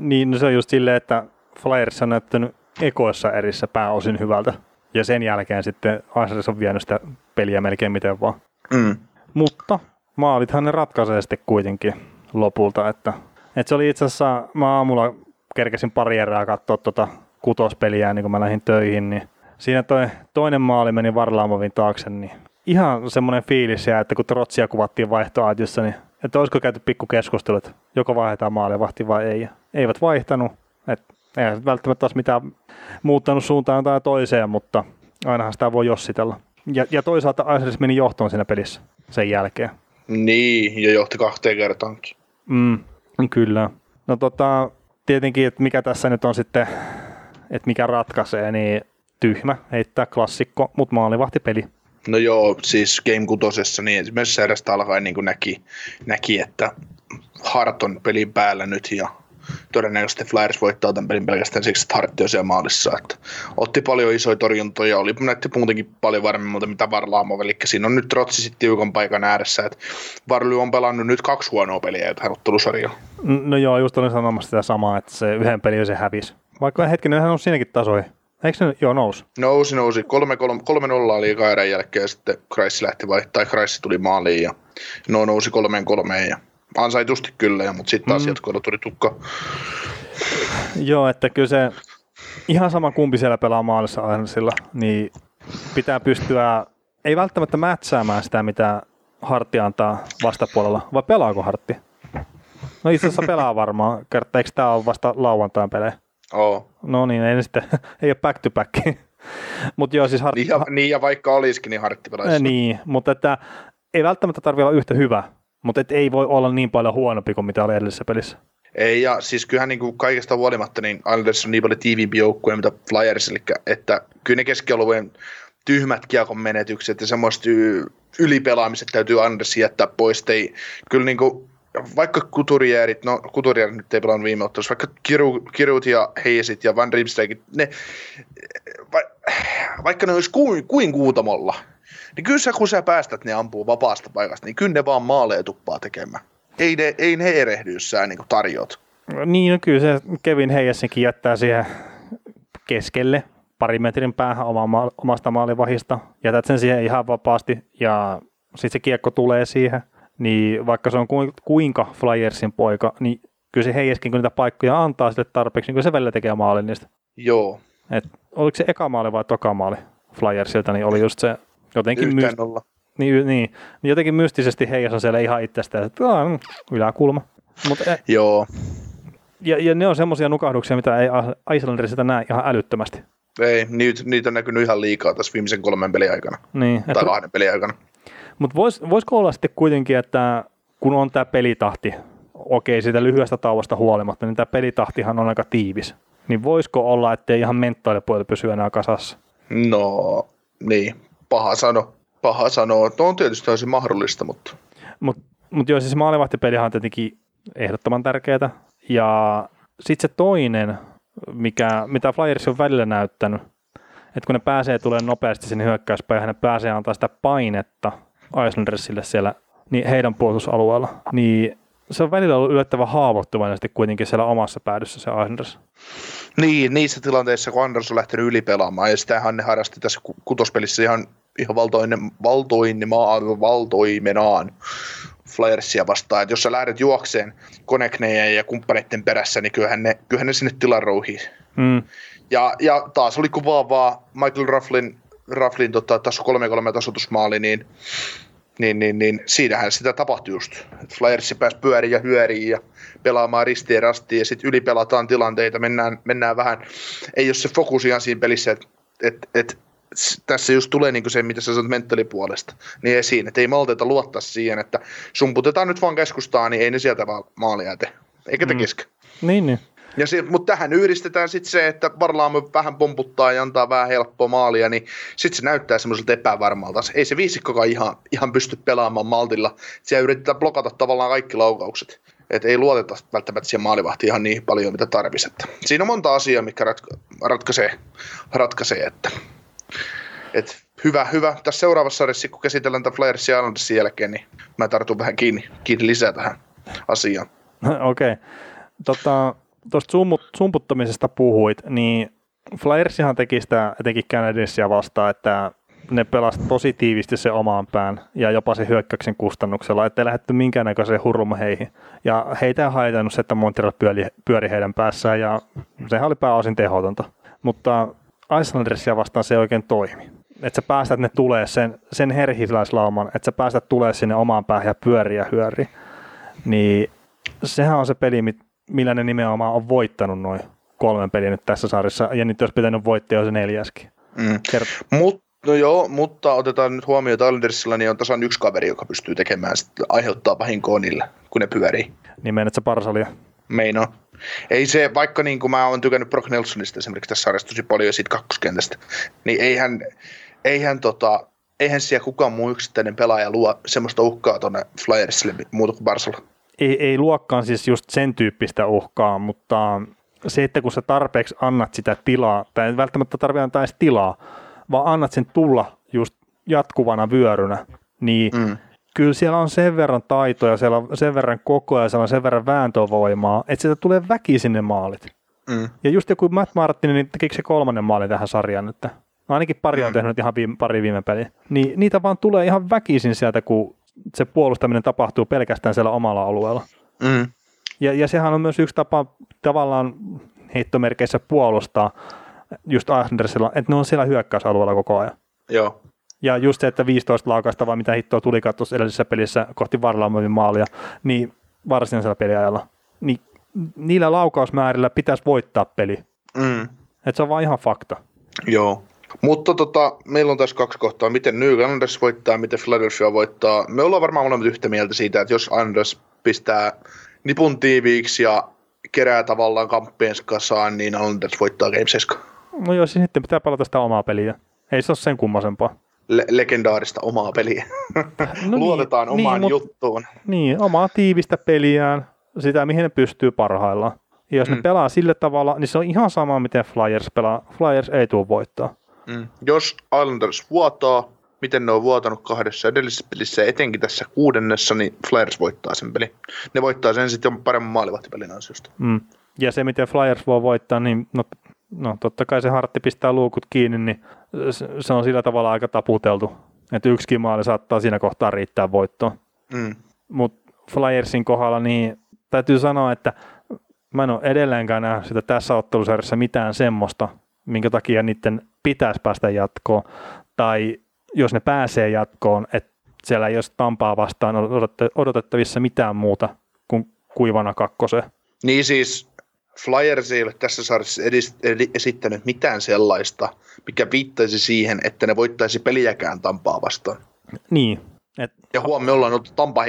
Niin, no se on just silleen, että Flyers on näyttänyt ekoissa erissä pääosin hyvältä. Ja sen jälkeen sitten Islanders on vienyt sitä peliä melkein miten vaan. Mm. Mutta maalithan ne ratkaisee sitten kuitenkin lopulta. Että, että se oli itse asiassa, mä aamulla kerkesin pari erää katsoa tuota kutospeliä niin kun mä lähdin töihin, niin siinä toi toinen maali meni Varlaamovin taakse, niin ihan semmoinen fiilis jää, että kun Trotsia kuvattiin vaihtoaatiossa, niin että olisiko käyty pikku keskustelu, että joko vaihdetaan maalivahti vai ei. Eivät vaihtanut, että ei välttämättä taas mitään muuttanut suuntaan tai toiseen, mutta ainahan sitä voi jossitella. Ja, ja toisaalta Islanders meni johtoon siinä pelissä sen jälkeen. Niin, ja johti kahteen kertaankin. Mm, kyllä. No tota, tietenkin, että mikä tässä nyt on sitten, että mikä ratkaisee, niin tyhmä heittää klassikko, mutta maalivahtipeli. No joo, siis Game 6, niin ensimmäisessä erästä alkaen niin näki, näki, että Hart on pelin päällä nyt ja todennäköisesti Flyers voittaa tämän pelin pelkästään siksi, että Hartti on siellä maalissa. Että otti paljon isoja torjuntoja, oli näytti muutenkin paljon varmemmalta mitä Varlaamo, eli siinä on nyt Trotsi sitten tiukan paikan ääressä, että Varly on pelannut nyt kaksi huonoa peliä tähän ottelusarjaan. No joo, just olin sanomassa sitä samaa, että se yhden pelin se hävisi. Vaikka hetkinen, hän on siinäkin tasoi. Eikö se, joo, nousi? Nousi, nousi. 3 0 oli eka erän jälkeen ja sitten Kreissi lähti vaihtaa, tai Kreissi tuli maaliin ja no nousi kolmeen kolmeen ja ansaitusti kyllä, ja, mutta sitten taas mm. jatkoilla tuli tukka. Joo, että kyllä se ihan sama kumpi siellä pelaa maalissa aina sillä, niin pitää pystyä, ei välttämättä mätsäämään sitä, mitä Hartti antaa vastapuolella, vai pelaako Hartti? No itse asiassa pelaa varmaan, kertaa eikö tämä ole vasta lauantain pelejä? Oo. No niin, ei sitten, ei ole back to back. Mut joo, siis Hartti, niin, ja, niin, ja vaikka olisikin, niin Hartti pelaisi. Niin, mutta että ei välttämättä tarvitse olla yhtä hyvä, mutta ei voi olla niin paljon huonompi kuin mitä oli edellisessä pelissä. Ei, ja siis kyllähän niin kuin kaikesta huolimatta, niin Islanders on niin paljon tiiviimpi joukkue mitä Flyers, eli että kyllä ne keskialueen tyhmät kiekon menetykset ja semmoista ylipelaamiset täytyy Andersin jättää pois. Ei, kyllä niin kuin, vaikka Kuturierit, no Kuturierit nyt ei pelannut viime ottelussa, vaikka Kiru, Kirut ja Heisit ja Van Riemsdijkit, ne, va, vaikka ne olisi kuin, kuin kuutamolla, niin kyllä sä, kun sä päästät ne ampuu vapaasta paikasta, niin kyllä ne vaan maaleja tuppaa tekemään. Ei ne, ei ne erehdy, jos sä niin tarjoat. Niin, no kyllä se Kevin Heijässenkin jättää siihen keskelle pari metrin päähän oma, omasta maalivahista. Jätät sen siihen ihan vapaasti ja sitten se kiekko tulee siihen. Niin vaikka se on kuinka Flyersin poika, niin kyllä se Heijäskin, kun niitä paikkoja antaa sille tarpeeksi, niin kyllä se välillä tekee maalin niistä. Joo. Et, oliko se eka maali vai toka maali Flyersilta, niin oli just se Jotenkin myst... olla. Niin, niin, jotenkin mystisesti heijas on siellä ihan itsestään, että yläkulma. Mut, eh, Joo. Ja, ja ne on semmoisia nukahduksia, mitä ei Islandersista näe ihan älyttömästi. Ei, niitä, niitä on näkynyt ihan liikaa tässä viimeisen kolmen pelin aikana. Niin, tai että, kahden pelin aikana. Mutta vois, voisiko olla sitten kuitenkin, että kun on tämä pelitahti, okei siitä lyhyestä tauosta huolimatta, niin tämä pelitahtihan on aika tiivis. Niin voisiko olla, ettei ihan menttaalipuolella pysy enää kasassa? No, niin paha sano. Paha sanoa. No on tietysti täysin mahdollista, mutta... Mutta mut joo, siis maalivahtipelihan on tietenkin ehdottoman tärkeää. Ja sitten se toinen, mikä, mitä Flyers on välillä näyttänyt, että kun ne pääsee tulee nopeasti sinne hyökkäyspäähän, ne pääsee antaa sitä painetta Islandersille siellä niin heidän puolustusalueella, niin se on välillä ollut yllättävän haavoittuvainen kuitenkin siellä omassa päädyssä se Islanders. Niin, niissä tilanteissa, kun Anders on lähtenyt ylipelaamaan, ja sitähän ne harrasti tässä kutospelissä ihan, ihan valtoinen, valtoinen maa, valtoimenaan Flyersia vastaan, että jos sä lähdet juokseen Konekneja ja kumppaneiden perässä, niin kyllähän ne, kyllähän ne sinne tilan rouhii. Mm. Ja, ja taas oli kuvaavaa Michael Rufflin, Rufflin tota, taso 3-3 tasotusmaali, niin niin, niin, niin siinähän sitä tapahtui just. Flyersi pääsi pyöriin ja hyöriin ja pelaamaan ristiin rastiin ja sitten ylipelataan tilanteita, mennään, mennään vähän, ei ole se fokus ihan siinä pelissä, että et, et, tässä just tulee niinku se, mitä sä sanot mentalipuolesta, niin esiin, että ei malteta luottaa siihen, että sumputetaan nyt vaan keskustaan, niin ei ne sieltä vaan maalia tee, eikä te mm. Niin, niin. Ja se, mutta tähän yhdistetään sitten se, että Varlaamo vähän pomputtaa ja antaa vähän helppoa maalia, niin sitten se näyttää semmoiselta epävarmalta. Ei se viisikkokaan ihan, ihan pysty pelaamaan maltilla. Siellä yritetään blokata tavallaan kaikki laukaukset. Et ei luoteta välttämättä siihen maalivahtiin ihan niin paljon, mitä tarvitsisi. Siinä on monta asiaa, mikä ratka- ratkaisee, ratkaisee että, et hyvä, hyvä. Tässä seuraavassa sarjassa, kun käsitellään tämän Flyersin Islandersin jälkeen, niin mä tartun vähän kiinni, kiinni lisää tähän asiaan. [laughs] Okei. Okay. Tota, tuosta sumputtamisesta puhuit, niin Flyersihan teki sitä etenkin Canadiensia vastaan, että ne pelasivat positiivisesti se omaan pään ja jopa se hyökkäyksen kustannuksella, ettei lähdetty minkäännäköiseen hurlumheihin. Ja heitä ei haitannut se, että Montreal pyöri, pyöri heidän päässään ja sehän oli pääosin tehotonta. Mutta Icelandersia vastaan se oikein toimi. Että sä päästät ne tulee sen, sen herhiläislauman, että sä päästät tulee sinne omaan päähän ja pyöriä hyöri. Niin sehän on se peli, millä ne nimenomaan on voittanut noin kolmen pelin nyt tässä sarjassa, ja nyt olisi pitänyt voittaa jo se neljäskin. Mm. Mut, no joo, mutta otetaan nyt huomioon, että Islandersilla niin on tasan yksi kaveri, joka pystyy tekemään, sit aiheuttaa vahinkoa niille, kun ne pyörii. Niin menet sä Parsalia? Meino. Ei se, vaikka niin kuin mä oon tykännyt Brock Nelsonista esimerkiksi tässä sarjassa tosi paljon ja siitä kakkoskentästä, niin eihän, eihän tota, eihän siellä kukaan muu yksittäinen pelaaja luo semmoista uhkaa tuonne Flyersille muuta kuin Barsalla ei, ei luokkaan siis just sen tyyppistä uhkaa, mutta se, että kun sä tarpeeksi annat sitä tilaa, tai ei välttämättä tarvitse antaa edes tilaa, vaan annat sen tulla just jatkuvana vyörynä, niin mm. kyllä siellä on sen verran taitoja, siellä on sen verran koko ja siellä on sen verran vääntövoimaa, että sieltä tulee väkisin ne maalit. Mm. Ja just joku Matt Martin, niin tekikö se kolmannen maalin tähän sarjaan nyt? No ainakin pari on mm. tehnyt ihan viime, pari viime peliä. Niin niitä vaan tulee ihan väkisin sieltä, kun se puolustaminen tapahtuu pelkästään siellä omalla alueella. Mm. Ja, ja sehän on myös yksi tapa tavallaan heittomerkeissä puolustaa just Andersilla, että ne on siellä hyökkäysalueella koko ajan. Joo. Ja just se, että 15 laukasta vai mitä hittoa tuli tuossa edellisessä pelissä kohti Varlaamovin maalia, niin varsinaisella peliajalla, niin niillä laukausmäärillä pitäisi voittaa peli. Mm. Että se on vaan ihan fakta. Joo. Mutta tota, meillä on tässä kaksi kohtaa, miten New Anders voittaa, miten Philadelphia voittaa. Me ollaan varmaan molemmat yhtä mieltä siitä, että jos Anders pistää nipun tiiviiksi ja kerää tavallaan kamppiensa kasaan, niin Anders voittaa Game 7. No joo, siis sitten pitää palata sitä omaa peliä. Ei se ole sen kummasempaa. Le- legendaarista omaa peliä. No Luotetaan niin, omaan niin, juttuun. Niin, omaa tiivistä peliään, sitä mihin ne pystyy parhaillaan. Ja jos mm. ne pelaa sillä tavalla, niin se on ihan sama, miten Flyers pelaa. Flyers ei tule voittaa. Mm. Jos Islanders vuotaa, miten ne on vuotanut kahdessa edellisessä pelissä, etenkin tässä kuudennessa, niin Flyers voittaa sen peli. Ne voittaa sen sitten paremman maalivahtipelin ansiosta. Mm. Ja se, miten Flyers voi voittaa, niin no, no totta kai se hartti pistää luukut kiinni, niin se on sillä tavalla aika taputeltu, että yksikin maali saattaa siinä kohtaa riittää voittoon. Mm. Mutta Flyersin kohdalla niin täytyy sanoa, että mä en ole edelleenkään nähnyt sitä tässä ottelusarjassa mitään semmoista, minkä takia niiden pitäisi päästä jatkoon, tai jos ne pääsee jatkoon, että siellä ei ole Tampaa vastaan odotettavissa mitään muuta kuin kuivana kakkoseen. Niin siis Flyers ei ole tässä sarjassa esittänyt mitään sellaista, mikä viittaisi siihen, että ne voittaisi peliäkään Tampaa vastaan. Niin. Et... Ja huom, me ollaan ollut tampa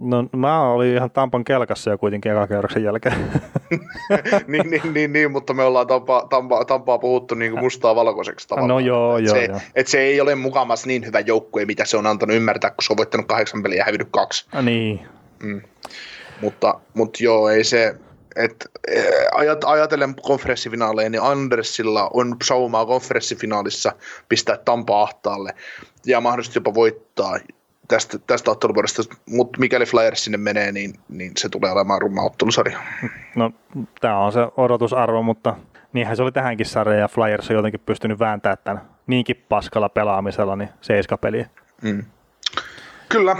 No mä olin ihan Tampan kelkassa jo kuitenkin eka jälkeen. [laughs] niin, niin, niin, niin, mutta me ollaan Tampaa, Tampaa, Tampaa puhuttu niin kuin mustaa valkoiseksi tavallaan. No joo, joo, se, joo. Et se ei ole mukamas niin hyvä joukkue, mitä se on antanut ymmärtää, kun se on voittanut kahdeksan peliä ja hävinnyt kaksi. No niin. Mm. Mutta, mutta joo, ei se, et, ajat, ajatellen konferenssifinaaleja, niin Andersilla on saumaa konferenssifinaalissa pistää Tampa ahtaalle ja mahdollisesti jopa voittaa tästä, tästä otteluvuodesta, mutta mikäli Flyers sinne menee, niin, niin se tulee olemaan rumma ottelusarja. No, tämä on se odotusarvo, mutta niinhän se oli tähänkin sarjaan, ja Flyers on jotenkin pystynyt vääntämään tämän niinkin paskalla pelaamisella, niin seiskapeliä. Mm. Kyllä.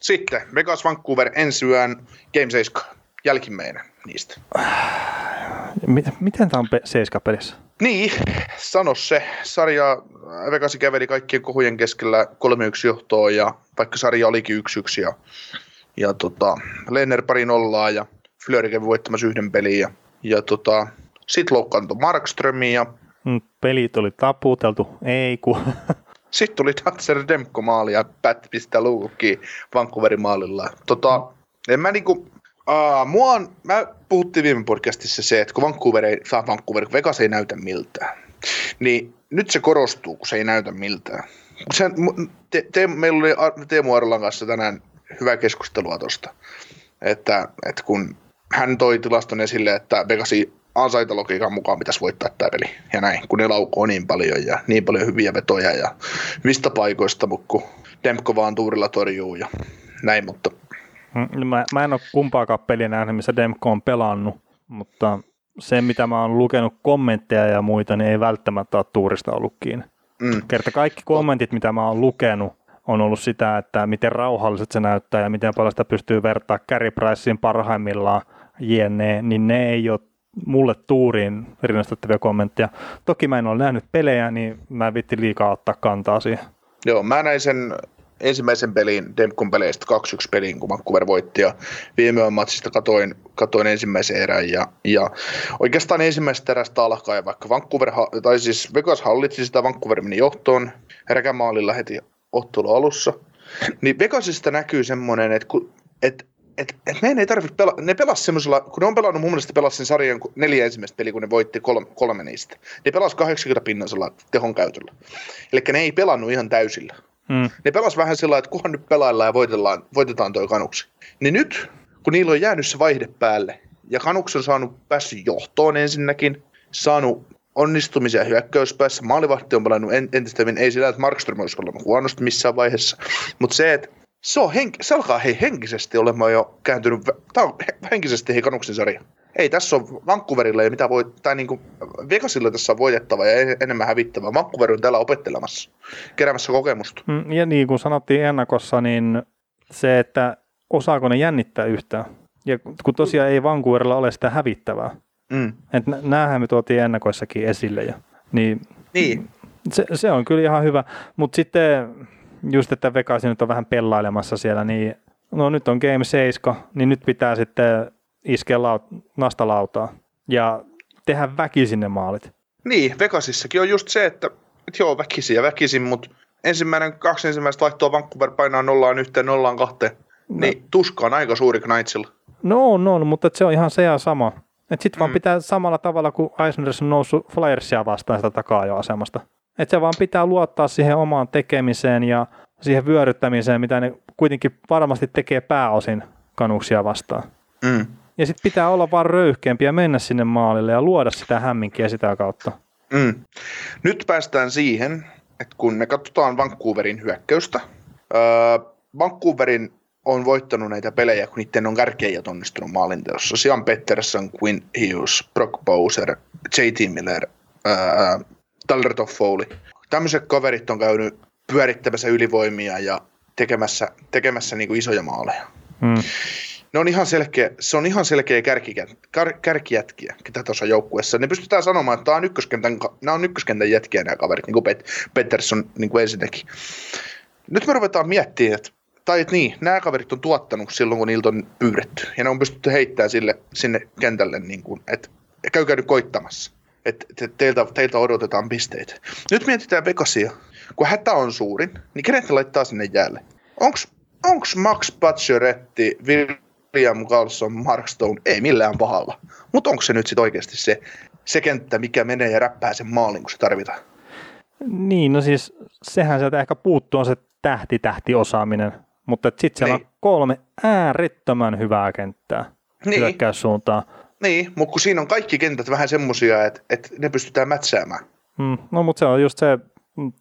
Sitten Vegas Vancouver ensi yön Game 7 jälkimmäinen niistä. [sighs] Miten tämä on pe- seiskapelissä? Niin, sano se. Sarja Vegasi käveli kaikkien kohujen keskellä 3-1 johtoon ja vaikka sarja olikin 1-1 ja, ja tota, Lenner pari nollaa ja Flöri kävi voittamassa yhden pelin ja, ja tota, sitten loukkaantui Markströmi ja mm, Pelit oli taputeltu, ei ku. [laughs] Sitten tuli Tatser Demko maali ja Pat luukkiin Vancouverin maalilla. Tota, en mä niinku, Uh, mua on, mä puhuttiin viime podcastissa se, että kun Vancouver ei, saa Vancouver, kun Vegas ei näytä miltään, niin nyt se korostuu, kun se ei näytä miltään. Sen, te, te, meillä oli Teemu Arlan kanssa tänään hyvää keskustelua tuosta, että, että kun hän toi tilaston esille, että Vegasi ansaintalogiikan mukaan pitäisi voittaa tämä peli. Ja näin, kun ne laukoo niin paljon ja niin paljon hyviä vetoja ja hyvistä paikoista, mutta kun Demko vaan tuurilla torjuu ja näin, mutta mä, mä en ole kumpaakaan peliä nähnyt, missä Demko on pelannut, mutta se, mitä mä oon lukenut kommentteja ja muita, niin ei välttämättä ole tuurista ollut kiinni. Mm. Kerta kaikki kommentit, mitä mä oon lukenut, on ollut sitä, että miten rauhalliset se näyttää ja miten paljon sitä pystyy vertaa Carey Priceen parhaimmillaan jne, niin ne ei ole mulle tuuriin rinnastettavia kommentteja. Toki mä en ole nähnyt pelejä, niin mä vitti liikaa ottaa kantaa siihen. Joo, mä näin sen ensimmäisen pelin Demkon peleistä 2-1 pelin, kun Vancouver voitti ja viime yön matsista katoin, katoin ensimmäisen erän ja, ja oikeastaan ensimmäisestä erästä alkaen, vaikka Vancouver, tai siis Vegas hallitsi sitä, Vancouver meni johtoon räkämaalilla heti ottelu alussa, niin Vegasista näkyy semmoinen, että kun, et, et, et meidän ei tarvitse pelata, ne pelas semmoisella, kun ne on pelannut mun mielestä pelas sen sarjan neljä ensimmäistä peliä, kun ne voitti kolme, kolme niistä. Ne pelas 80 pinnasella tehon käytöllä. Eli ne ei pelannut ihan täysillä. Mm. Ne pelas vähän sillä että kunhan nyt pelaillaan ja voitetaan, voitetaan toi kanuksi. Niin nyt, kun niillä on jäänyt se vaihde päälle, ja kanuksi on saanut päässyt johtoon ensinnäkin, saanut onnistumisia hyökkäyspäässä, maalivahti on pelannut entistä hyvin, ei sillä, että Markström olisi ollut huonosti missään vaiheessa, mutta se, että se, on henk- se alkaa hei henkisesti olemaan jo kääntynyt, tämä on henkisesti hei kanuksen sarja ei tässä ole Vancouverille ei mitä voi, tai niin kuin Vegasille tässä on voitettava ja enemmän hävittävä. Vancouver on täällä opettelemassa, keräämässä kokemusta. Mm, ja niin kuin sanottiin ennakossa, niin se, että osaako ne jännittää yhtään. Ja kun tosiaan ei Vancouverilla ole sitä hävittävää. Mm. Että näähän me tuotiin ennakoissakin esille. Ja, niin, niin. Se, se, on kyllä ihan hyvä. Mutta sitten just, että Vegas nyt on vähän pellailemassa siellä, niin no nyt on Game 7, niin nyt pitää sitten iskeä laut- nastalautaa ja tehdä väkisin ne maalit. Niin, Vegasissakin on just se, että, että joo, väkisin ja väkisin, mutta ensimmäinen, kaksi ensimmäistä vaihtoa Vancouver painaa nollaan yhteen, nollaan kahteen. No. Niin tuska on aika suuri Knightsilla. No on, on, mutta se on ihan se ja sama. Sitten mm. vaan pitää samalla tavalla kuin Islanders on noussut Flyersia vastaan sitä takaa jo asemasta. Että se vaan pitää luottaa siihen omaan tekemiseen ja siihen vyöryttämiseen, mitä ne kuitenkin varmasti tekee pääosin kanuksia vastaan. Mm. Ja sitten pitää olla vaan röyhkeämpi ja mennä sinne maalille ja luoda sitä hämminkiä sitä kautta. Mm. Nyt päästään siihen, että kun me katsotaan Vancouverin hyökkäystä, öö, Vancouverin on voittanut näitä pelejä, kun niiden on kärkejät onnistunut maalinteossa. Sian Pettersson, Quinn Hughes, Brock Bowser, J.T. Miller, öö, Tyler Toffoli. Tämmöiset kaverit on käynyt pyörittämässä ylivoimia ja tekemässä, tekemässä niin kuin isoja maaleja. Mm ne on ihan selkeä, se on ihan selkeä kärkikät, kär, kärkijätkiä ketä tuossa joukkueessa. Ne pystytään sanomaan, että on ykköskentän, nämä on ykköskentän jätkiä nämä kaverit, niin kuin Pet, Pettersson niin kuin ensinnäkin. Nyt me ruvetaan miettimään, että tai että niin, nämä kaverit on tuottanut silloin, kun niiltä on pyydetty. Ja ne on pystytty heittämään sille, sinne kentälle, niin kuin, että käykää nyt koittamassa. Että te, teiltä, teiltä odotetaan pisteitä. Nyt mietitään Vegasia. Kun hätä on suurin, niin kenet laittaa sinne jäälle? Onks Max Pacioretti, Liam Carlson, Mark Stone, ei millään pahalla. Mutta onko se nyt sitten oikeasti se, se kenttä, mikä menee ja räppää sen maalin, kun se tarvitaan? Niin, no siis sehän sieltä ehkä puuttuu on se tähti-tähti-osaaminen, mutta sitten siellä Niin. on kolme äärettömän hyvää kenttää Niin. hyökkäyssuuntaan. Niin, mutta kun siinä on kaikki kentät vähän semmosia, että, että ne pystytään mätsäämään. Mm, no mutta se on just se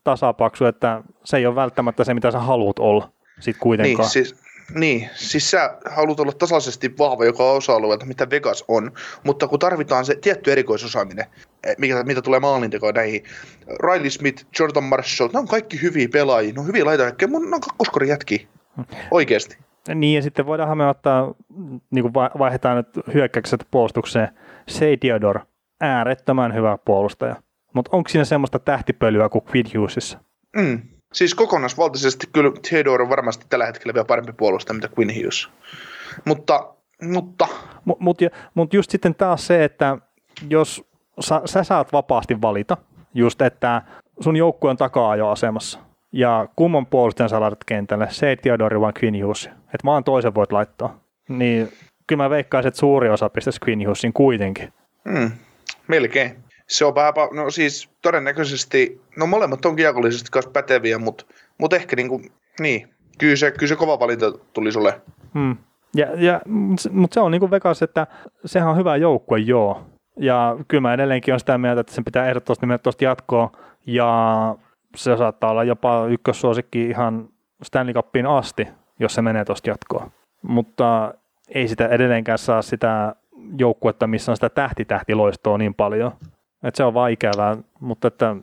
tasapaksu, että se ei ole välttämättä se, mitä sä haluat olla sit kuitenkaan. Niin siis, niin, siis sä haluat olla tasaisesti vahva joka osa-alueelta, mitä Vegas on, mutta kun tarvitaan se tietty erikoisosaaminen, eh, mikä, mitä tulee maalintekoon näihin, Riley Smith, Jordan Marshall, ne on kaikki hyviä pelaajia, ne on hyviä laitajakkeja, mun ne on kakkoskorin jätkiä. Oikeesti. Niin, ja sitten voidaanhan me ottaa, niin kuin vaihdetaan nyt hyökkäykset puolustukseen, Shea Theodore, äärettömän hyvä puolustaja. Mutta onko siinä semmoista tähtipölyä kuin Quid Hughesissa? Mm. Siis kokonaisvaltaisesti kyllä Theodore on varmasti tällä hetkellä vielä parempi puolustaja, mitä Quinn Hughes. Mutta, mutta Mutta mut, ja- mut just sitten taas se, että jos sä, sä saat vapaasti valita, just että sun joukkue on taka-ajoasemassa, ja kumman puolustajan sä laitat kentälle, se Theodore vai Quinn Hughes, että vaan toisen voit laittaa, niin kyllä mä veikkaisin, että suuri osa pistäisi Quinn Hughesin kuitenkin. Mm, melkein. Se on vähän, no siis todennäköisesti, no molemmat on kiekollisesti kanssa päteviä, mutta mut ehkä niinku, niin, kyllä se, kyllä se kova valinta tuli sulle. Mm. Ja, ja, mutta se on niin kuin Vegas, että sehän on hyvä joukkue, joo. Ja kyllä mä edelleenkin on sitä mieltä, että sen pitää ehdottomasti mennä tuosta jatkoon. Ja se saattaa olla jopa ykkössuosikki ihan Stanley Cupiin asti, jos se menee tuosta jatkoon. Mutta ei sitä edelleenkään saa sitä joukkuetta, missä on sitä tähti-tähtiloistoa niin paljon. Että se on vaikeaa, mutta että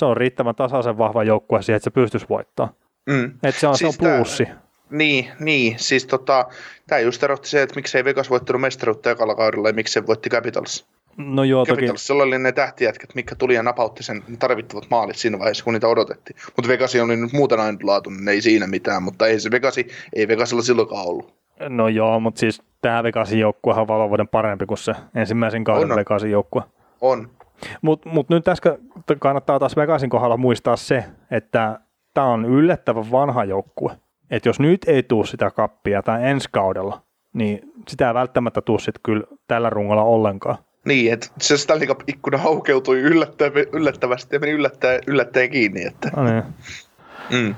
se on riittävän tasaisen vahva joukkue siihen, että se pystyisi voittamaan. Mm. Että se on, Siis se on tää- plussi. Niin, niin, siis tota, tämä just erotti se, että miksei Vegas voittanut mestaruutta ekalla kaudella ja miksi se voitti Capitals. No joo, toki. Capitalsilla oli ne tähtijätkät, mitkä tuli ja napautti sen tarvittavat maalit siinä vaiheessa, kun niitä odotettiin. Mutta Vegasi oli nyt muuten ainutlaatuinen, ei siinä mitään, mutta ei se Vegasi, ei Vegasilla silloinkaan ollut. No joo, mutta siis tämä Vegasin joukkuehan on valovuoden parempi kuin se ensimmäisen kauden On, on. Vegasin joukkue. On. Mutta mut nyt tässä kannattaa taas Vegasin kohdalla muistaa se, että tämä on yllättävän vanha joukkue. Että jos nyt ei tule sitä kappia tai ensi kaudella, niin sitä ei välttämättä tule sitten kyllä tällä rungolla ollenkaan. Niin, että se Stanley Cup-ikkuna haukeutui yllättävä, yllättävästi ja meni yllättäen, yllättäen kiinni. Että. No niin. Mm.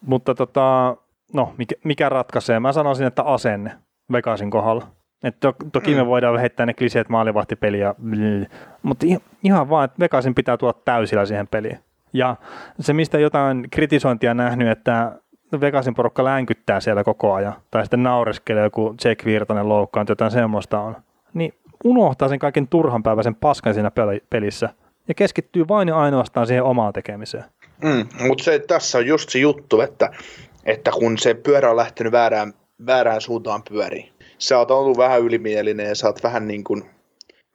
Mutta tota, no, mikä, mikä ratkaisee? Mä sanoisin, että asenne Vegasin kohdalla. Et to, toki me voidaan heittää ne kliseet maalivahtipeliä, mutta ihan vaan, että Vegasin pitää tulla täysillä siihen peliin. Ja se, mistä jotain kritisointia nähnyt, että Vegasin porukka länkyttää siellä koko ajan, tai sitten naureskelee joku Jack Virtanen loukkaan, jotain semmoista on, niin unohtaa sen kaiken turhanpäiväisen paskan siinä peli- pelissä ja keskittyy vain ja ainoastaan siihen omaan tekemiseen. Mm. Mutta se, tässä on just se juttu, että, että kun se pyörä on lähtenyt väärään, väärään suuntaan pyöriin. Sä oot ollut vähän ylimielinen ja sä oot vähän niin kuin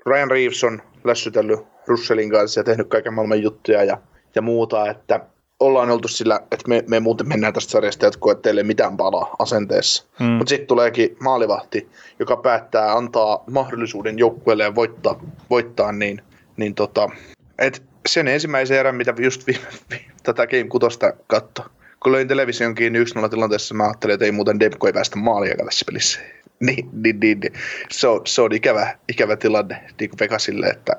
Ryan Reeves on lässytellyt Russellin kanssa ja tehnyt kaiken maailman juttuja ja, ja muuta, että ollaan oltu sillä, että me, me muuten mennään tästä sarjasta jatkoon, että teille ei mitään palaa asenteessa. Mm. Mm. Mutta sitten tuleekin maalivahti, joka päättää antaa mahdollisuuden joukkueelle ja voittaa, voittaa niin, niin tota, et sen ensimmäisen erän, mitä just viime, vi, tätä Game 6 katto. Kun löin television kiinni 1-0 tilanteessa, mä ajattelin, että ei muuten Demko ei päästä maaliakaan tässä pelissä. [laughs] niin, niin, niin, niin. Se, on, se on ikävä, ikävä tilanne niin kuin Vegasille, että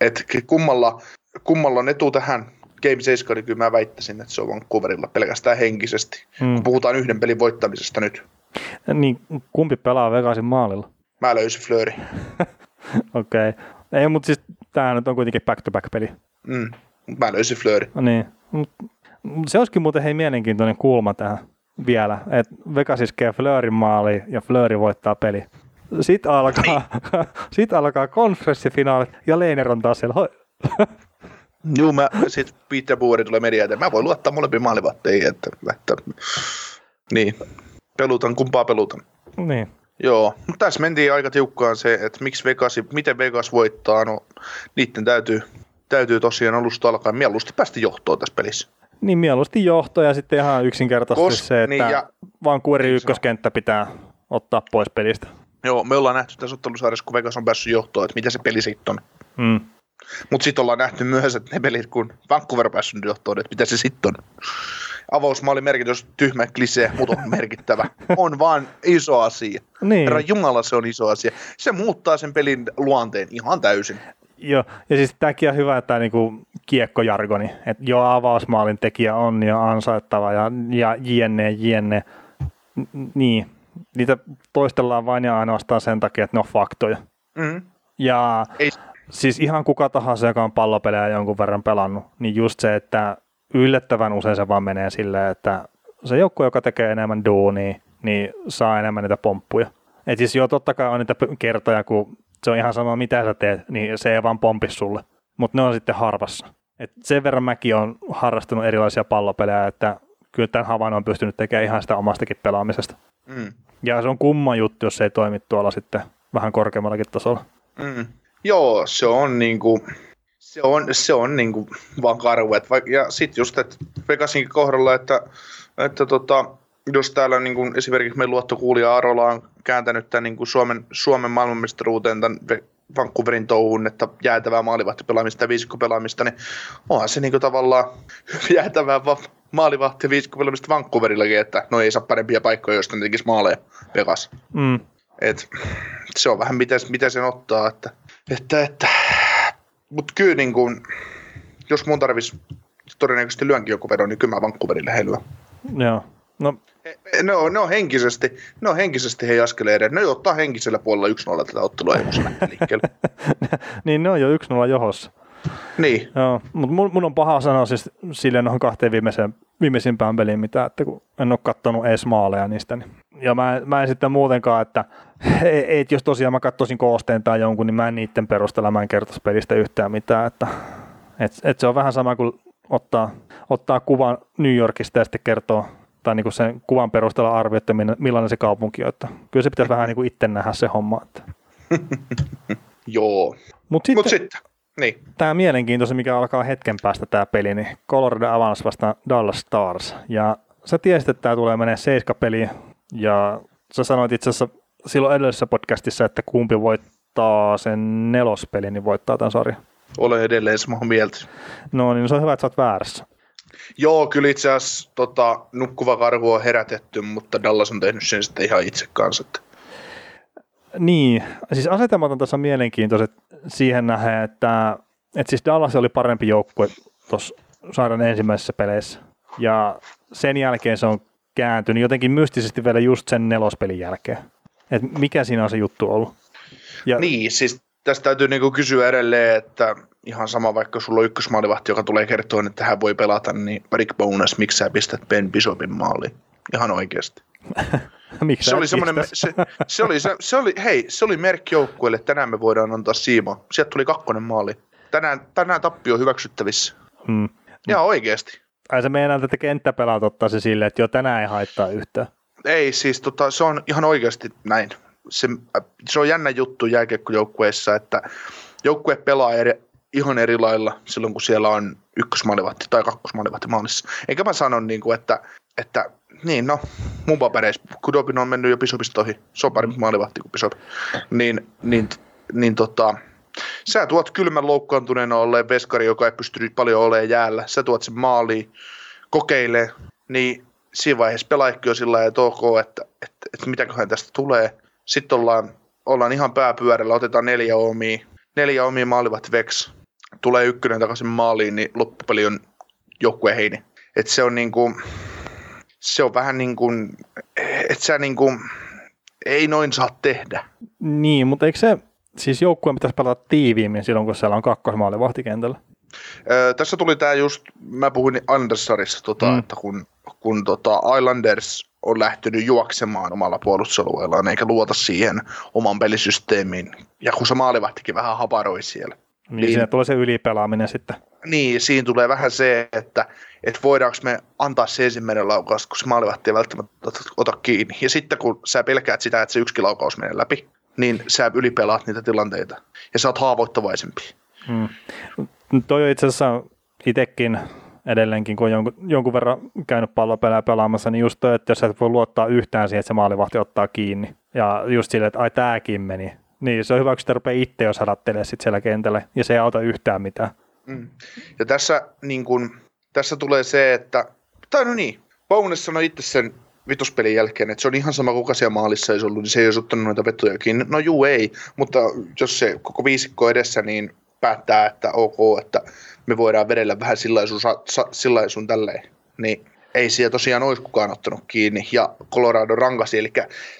et kummalla, kummalla on etu tähän Game 7, niin kyllä mä väittäisin, että se on Vancouverilla pelkästään henkisesti. Mm. Kun puhutaan yhden pelin voittamisesta nyt. Niin kumpi pelaa Vegasin maalilla? Mä löysin Flööri. [laughs] Okei. Okay. Ei, mutta siis tämähän nyt on kuitenkin back-to-back-peli. Mm. Mä löysin Flööri. No niin. Mut se olisikin muuten hei mielenkiintoinen kulma tähän vielä, että Vegas iskee Fleurin maali ja Fleury voittaa peli. Sitten alkaa, [laughs] sit alkaa konferenssifinaalit ja Leiner on taas siellä. Joo, [laughs] mä, sit Peter Boeri tulee mediaan, että mä voin luottaa molempiin maalivahteihin, että, että, niin, pelutan, kumpaa pelutan. niin. Joo, mutta tässä mentiin aika tiukkaan se, että miksi Vegas, miten Vegas voittaa, no niiden täytyy, täytyy tosiaan alusta alkaen mieluusti päästä johtoon tässä pelissä. Niin mieluusti johto ja sitten ihan yksinkertaisesti Kos- se, että niin ja- Vancouverin niin, ykköskenttä pitää ottaa pois pelistä. Joo, me ollaan nähty tässä ottelusarjassa, kun Vegas on päässyt johtoon, että mitä se peli sitten on. Mm. Mutta sitten ollaan nähty myös, että ne pelit, kun Vancouver on päässyt johtoon, että mitä se sitten on. Avausmaali merkitys, tyhmä klisee, mutta on merkittävä. [laughs] On vaan iso asia. Niin. Herra Jumala, se on iso asia. Se muuttaa sen pelin luonteen ihan täysin. Joo, ja siis tämäkin on hyvä, että niinku kiekkojargoni, että jo avausmaalin tekijä on jo ansaittava ja, ja jne, jne. N- niin, niitä toistellaan vain ja ainoastaan sen takia, että ne on faktoja. Mm. Ja Ei, siis ihan kuka tahansa, joka on pallopelejä jonkun verran pelannut, niin just se, että yllättävän usein se vaan menee silleen, että se joukkue, joka tekee enemmän duunia, niin saa enemmän niitä pomppuja. Et siis joo, totta kai on niitä kertoja, kun se on ihan sama, mitä sä teet, niin se ei vaan pompi sulle. Mutta ne on sitten harvassa. Et sen verran mäkin on harrastanut erilaisia pallopelejä, että kyllä tämän havainnon on pystynyt tekemään ihan sitä omastakin pelaamisesta. mm. Ja se on kumma juttu, jos se ei toimi tuolla sitten vähän korkeammallakin tasolla. Mm. Joo, se on niinku, se on, se on niinku vaan karu. Et vaik- ja sitten just, että Vegasinkin kohdalla, että, että tota, jos täällä niinku esimerkiksi meidän luottokuulija Arola on kääntänyt tämän niinku Suomen, Suomen maailmanmestaruuteen tämän Ve- Vancouverin touhun, että jäätävää maalivahtipelaamista ja viisikkopelaamista, niin onhan se niinku tavallaan [laughs] jäätävää va- maalivahti ja viisikkopelaamista Vancouverillakin, että no ei saa parempia paikkoja, jos ne tekisi maaleja Vegas. Mm. Et, se on vähän miten, miten sen ottaa, että, että, että mutta kyllä niin kun, jos mun tarvis todennäköisesti lyönkin joku vedon, niin kyllä mä Vancouverille heilyä. Joo. No He- Ne on, ne on henkisesti, ne on henkisesti he askeleen edelleen. Ne ottaa henkisellä puolella 1-0 tätä ottelua, liikkeelle. [laughs] niin ne on jo 1-0 johossa. Niin, Joo, mutta mun, mun, on paha sanoa siis silleen noin kahteen viimeiseen, viimeisimpään peliin mitä, että kun en ole kattonut edes maaleja niistä. Niin. Ja mä, mä en sitten muutenkaan, että e- et jos tosiaan mä katsoisin koosteen tai jonkun, niin mä en niiden perusteella mä en kertoisi pelistä yhtään mitään. Että, et, et se on vähän sama kuin ottaa, ottaa kuvan New Yorkista ja sitten kertoo tai niin kuin sen kuvan perusteella arvio, että millainen se kaupunki on. Että kyllä se pitäisi vähän niin kuin itse nähdä se homma. Että. [laughs] joo. Mutta sitten, Mutta sitten, niin. tämä mielenkiintoinen, mikä alkaa hetken päästä tämä peli, niin Colorado Avans vastaan Dallas Stars. Ja sä tiesit, että tämä tulee menee seiska peli ja sä sanoit itse asiassa silloin edellisessä podcastissa, että kumpi voittaa sen nelospelin, niin voittaa tämän sarjan. Olen edelleen samaa mieltä. No niin, se on hyvä, että sä oot väärässä. Joo, kyllä itse asiassa tota, nukkuva karhu on herätetty, mutta Dallas on tehnyt sen sitten ihan itse kanssa. Että. Niin, siis asetelmat on tässä mielenkiintoiset siihen nähden, että, että siis Dallas oli parempi joukkue tuossa sarjan ensimmäisessä peleissä. Ja sen jälkeen se on kääntynyt jotenkin mystisesti vielä just sen nelospelin jälkeen. Et mikä siinä on se juttu ollut? Ja, Niin, siis tästä täytyy niinku kysyä edelleen, että ihan sama vaikka sulla on ykkösmaalivahti, joka tulee kertoa, että hän voi pelata, niin Rick Bones, miksi sä pistät Ben Bishopin maaliin? Ihan oikeasti. [laughs] miksi Se oli semmoinen, se, se, oli, se, se oli, hei, se oli merkki joukkueelle, että tänään me voidaan antaa siima. Sieltä tuli kakkonen maali. Tänään, tänään tappio on hyväksyttävissä. Hmm. Ihan oikeasti. Ai se meinaa, että kenttäpelaat ottaa se silleen, että jo tänään ei haittaa yhtään. Ei, siis tota, se on ihan oikeasti näin. Se, se on jännä juttu jääkiekkojoukkueessa, että joukkue pelaa eri, ihan eri lailla silloin, kun siellä on ykkösmaalivahti tai kakkosmaalivahti maalissa. Eikä mä sano, niin kuin, että, että niin no, mun papereissa, Kudobin on mennyt jo Pisopista ohi, se on parempi maalivahti kuin Pisop, niin, niin, niin tota, sä tuot kylmän loukkaantuneena olleen veskari, joka ei pysty paljon olemaan jäällä, sä tuot sen maaliin, kokeilee, niin siinä vaiheessa pelaajakin on sillä että ok, että, että, että mitäköhän tästä tulee. Sitten ollaan, ollaan ihan pääpyörällä, otetaan neljä omia, neljä omia maalivat veks, tulee ykkönen takaisin maaliin, niin loppupeli on joukkue heini. Et se on niinku, se on vähän niin kuin, että sä niinku, ei noin saa tehdä. Niin, mutta eikö se, siis joukkueen pitäisi pelata tiiviimmin silloin, kun siellä on kakkosmaali vahtikentällä? Öö, tässä tuli tämä just, mä puhuin Andersarissa, tota, mm. että kun, kun tota Islanders on lähtenyt juoksemaan omalla puolustusalueellaan, eikä luota siihen oman pelisysteemiin, ja kun se maalivahtikin vähän haparoi siellä. Niin, Niin. siinä tulee se ylipelaaminen sitten. Niin, siinä tulee vähän se, että, että voidaanko me antaa se ensimmäinen laukaus, kun se maalivahti ei välttämättä ota- kiinni. Ja sitten kun sä pelkäät sitä, että se yksi laukaus menee läpi, niin sä ylipelaat niitä tilanteita. Ja sä oot haavoittavaisempi. Mm. Toi on itse asiassa itsekin edelleenkin, kun on jonkun, jonkun verran käynyt pallopelejä pelaamassa, niin just toi, että jos sä et voi luottaa yhtään siihen, että se maalivahti ottaa kiinni. Ja just silleen, että ai tääkin meni. Niin se on hyvä, kun sitä rupeaa itse jos hadattelee sit siellä kentällä, ja se ei auta yhtään mitään. Mm. Ja tässä, niin kun, tässä tulee se, että, tai no niin, Bowness sanoi itse sen vitospelin jälkeen, että se on ihan sama kuka siellä maalissa ei ollut, niin se ei olisi ottanut noita vetojakin. No juu ei, mutta jos se koko viisikko edessä, niin päättää, että ok, että me voidaan vedellä vähän sillä sun, sillä sun tälleen. Niin ei siellä tosiaan olisi kukaan ottanut kiinni, ja Colorado rankasi. Eli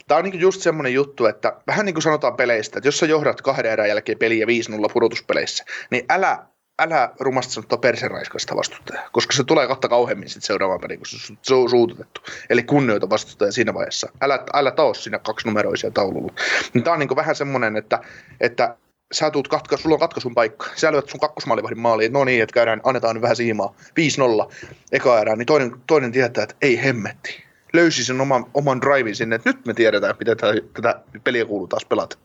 tämä on niin just semmoinen juttu, että vähän niin kuin sanotaan peleistä, että jos sä johdat kahden erän jälkeen peliä 5-0 pudotuspeleissä, niin älä älä rumasti sanottua perseraiskasta vastustajaa, koska se tulee kahta kauheammin sitten seuraavaan peliin, kun se on suututettu. Eli kunnioita vastustajaa siinä vaiheessa. Älä, älä taos siinä kaksinumeroisia taululla. Niin tämä on niin vähän semmoinen, että, että sä tuut katka, sulla on katkaisun paikka. Sä lyöt sun kakkosmaalivahdin maaliin, no niin, että käydään, annetaan vähän siimaa. 5-0 eka erää, niin toinen, toinen tietää, että ei hemmetti. Löysi sen oman, oman drivin sinne, että nyt me tiedetään, miten tätä, tätä peliä kuuluu taas pelata.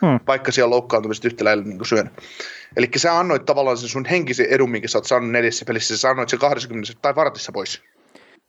Hmm. Vaikka siellä loukkaantumiset yhtä lailla niin syön. Eli sä annoit tavallaan sen sun henkisen edun, minkä sä oot saanut neljässä pelissä, sä annoit sen 20 tai vartissa pois.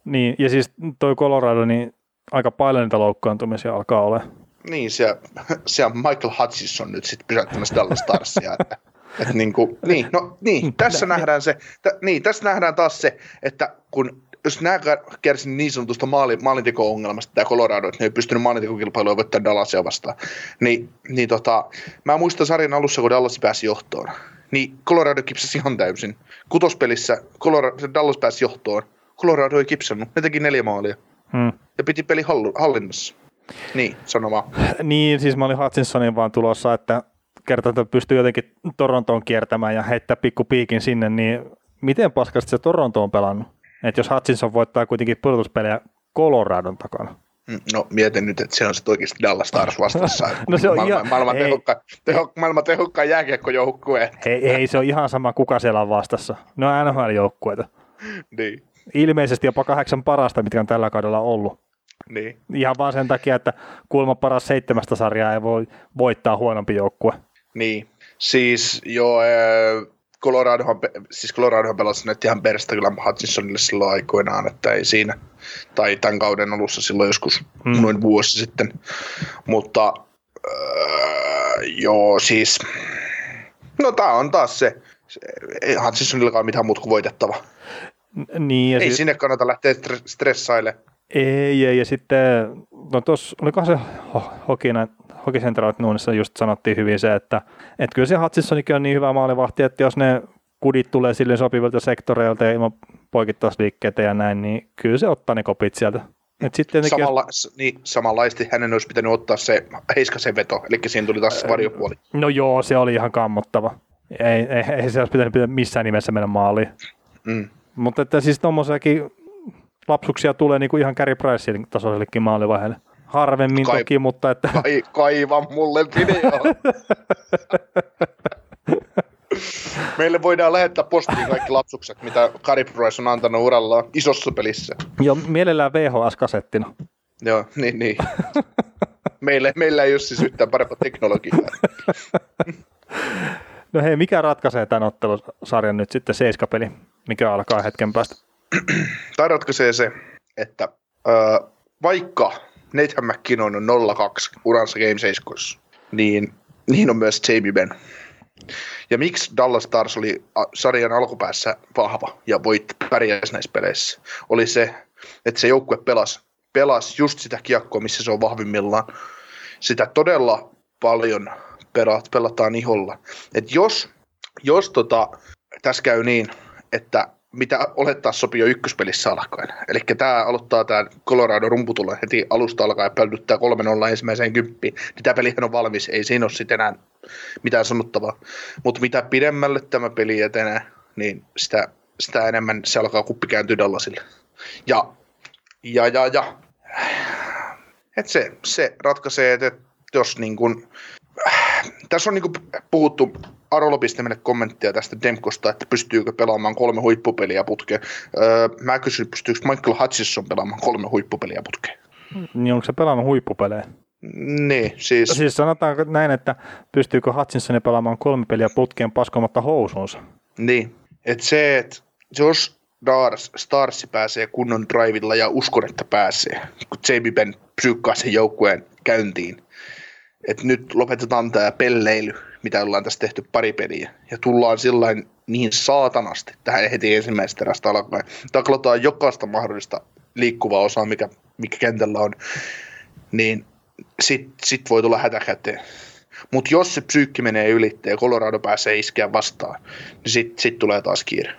Niin, ja siis toi Colorado, niin aika paljon niitä loukkaantumisia alkaa olla. Niin, se, [laughs] se on Michael Hutchison nyt sitten pysäyttämässä Dallas Starsia. että, että niin, kuin, niin, no, niin, tässä nähdään se, t- niin, tässä nähdään taas se, että kun jos nämä kärsin niin sanotusta maali, maalinteko-ongelmasta, tämä Colorado, että ne ei pystynyt maalintekokilpailua voittamaan Dallasia vastaan, niin, niin tota, mä muistan sarjan alussa, kun Dallas pääsi johtoon, niin Colorado kipsasi ihan täysin. Kutospelissä Colorado, Dallas pääsi johtoon, Colorado ei kipsannut, ne teki neljä maalia. Hmm. Ja piti peli hallinnassa. Niin, sano vaan. Niin, siis mä olin Hutchinsonin vaan tulossa, että kerta, että pystyy jotenkin Torontoon kiertämään ja heittää pikku piikin sinne, niin miten paskasti se Toronto on pelannut? Että jos Hutchinson voittaa kuitenkin pudotuspelejä Coloradon takana. Mm, no mietin nyt, että se on se oikeasti Dallas Stars vastassa. [laughs] no se on maailman, ihan, maailman, tehokka, teho, maailman tehokkaan jääkiekkojoukkue. Hei, hei, se on ihan sama, kuka siellä on vastassa. Ne on NHL-joukkueita. niin. Ilmeisesti jopa kahdeksan parasta, mitkä on tällä kaudella ollut. Niin. Ihan vaan sen takia, että kulma paras seitsemästä sarjaa ei voi voittaa huonompi joukkue. Niin. Siis joo, Coloradohan, siis Coloradohan pelasi nyt ihan perästä kyllä Hutchinsonille silloin aikoinaan, että ei siinä, tai tämän kauden alussa silloin joskus mm. noin vuosi sitten, mutta äh, joo siis, no tää on taas se, ei Hutchinsonillakaan mitään muuta kuin voitettava. Niin, ei siis... sinne kannata lähteä stressaille. Ei, ei, ja sitten, no tuossa, olikohan se Hokina, Hockey Central Nuunissa just sanottiin hyvin se, että, että kyllä se Hutchinsonikin on niin hyvä maalivahti, että jos ne kudit tulee sille sopivilta sektoreilta ja ilman poikittaisliikkeitä ja näin, niin kyllä se ottaa ne kopit sieltä. Et sitten Samalla, jos... niin, samanlaisesti hänen olisi pitänyt ottaa se Heiskasen veto, eli siinä tuli taas varjopuoli. No joo, se oli ihan kammottava. Ei, ei, ei se olisi pitänyt missään nimessä mennä maaliin. Mm. Mutta että siis tuommoisiakin lapsuksia tulee niin kuin ihan Carey Pricein tasoisellekin maalivaiheelle. Harvemmin Kai, toki, mutta että... Kai, kaiva mulle video. Meille voidaan lähettää postiin kaikki lapsukset, mitä Kari Price on antanut urallaan isossa pelissä. Joo, mielellään VHS-kasettina. Joo, niin, niin. meillä, meillä ei ole siis yhtään parempaa teknologiaa. no hei, mikä ratkaisee tämän ottelusarjan nyt sitten seiskapeli, mikä alkaa hetken päästä? [clears throat] Tämä ratkaisee se, että äh, vaikka Nathan McKinnon on 0-2 uransa Game 7, niin, niin on myös Jamie Benn. Ja miksi Dallas Stars oli sarjan alkupäässä vahva ja voit pärjäsi näissä peleissä, oli se, että se joukkue pelasi, pelasi just sitä kiekkoa, missä se on vahvimmillaan. Sitä todella paljon pelat, pelataan iholla. Et jos, jos tota, tässä käy niin, että mitä olettaa sopii jo ykköspelissä alkaen. Eli tämä aloittaa tämä Colorado rumputulla heti alusta alkaen ja pöldyttää 3-0 ensimmäiseen kymppiin, niin tämä pelihän on valmis, ei siinä ole sitten enää mitään sanottavaa. Mutta mitä pidemmälle tämä peli etenee, niin sitä, sitä enemmän se alkaa kuppi kääntyä Dallasille. Ja, ja, ja, ja. Et se, se ratkaisee, että jos niin kun, tässä on niin puhuttu pisti meille kommenttia tästä Demkosta, että pystyykö pelaamaan kolme huippupeliä putkeen. Öö, mä kysyn, pystyykö Michael Hutchison pelaamaan kolme huippupeliä putkeen. Niin onko se pelannut huippupelejä? Niin, siis... Siis sanotaanko näin, että pystyykö Hutchinson pelaamaan kolme peliä putkeen paskomatta housuunsa? Niin, että se, että jos Stars, Starsi pääsee kunnon drivilla ja uskon, että pääsee, kun Jamie Benn psyykkaa sen joukkueen käyntiin, että nyt lopetetaan tämä pelleily, mitä ollaan tässä tehty pari peliä, ja tullaan sillain niin saatanasti tähän heti ensimmäisestä erästä alkaen. Taklataan jokaista mahdollista liikkuvaa osaa, mikä, mikä kentällä on, niin sit, sit voi tulla hätä käteen. Mutta jos se psyykki menee ylitte ja Colorado pääsee iskeä vastaan, niin sit, sit tulee taas kiire.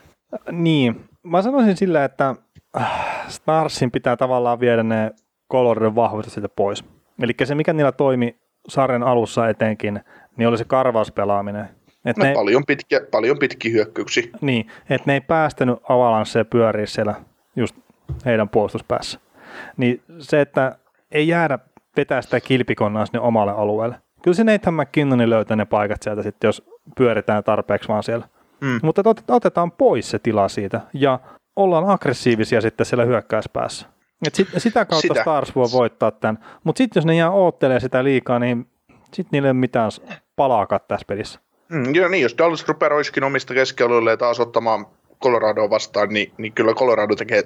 Niin, mä sanoisin sillä, että Starsin pitää tavallaan viedä ne Coloradon vahvuudet sieltä pois. Eli se, mikä niillä toimi sarjan alussa etenkin, niin oli se karvauspelaaminen. Et no, ne, paljon, pitkiä, paljon pitkiä hyökkäyksiä. Niin, että ne ei päästänyt avalansseja pyöriä siellä just heidän puolustuspäässä. Niin se, että ei jäädä vetää sitä kilpikonnaa sinne omalle alueelle. Kyllä se Nathan McKinnonin löytää ne paikat sieltä sitten, jos pyöritään tarpeeksi vaan siellä. Mm. Mutta otetaan pois se tila siitä ja ollaan aggressiivisia sitten siellä hyökkäyspäässä. Et sit, sitä kautta sitä. Stars voi voittaa tämän. Mutta sitten jos ne jää oottelee sitä liikaa, niin sitten niille ei ole mitään palaakaan tässä pelissä. Mm, joo, niin, jos Dallas rupeaa roiskin omista keskialueille ja taas ottamaan Coloradoa vastaan, niin, niin kyllä Colorado tekee,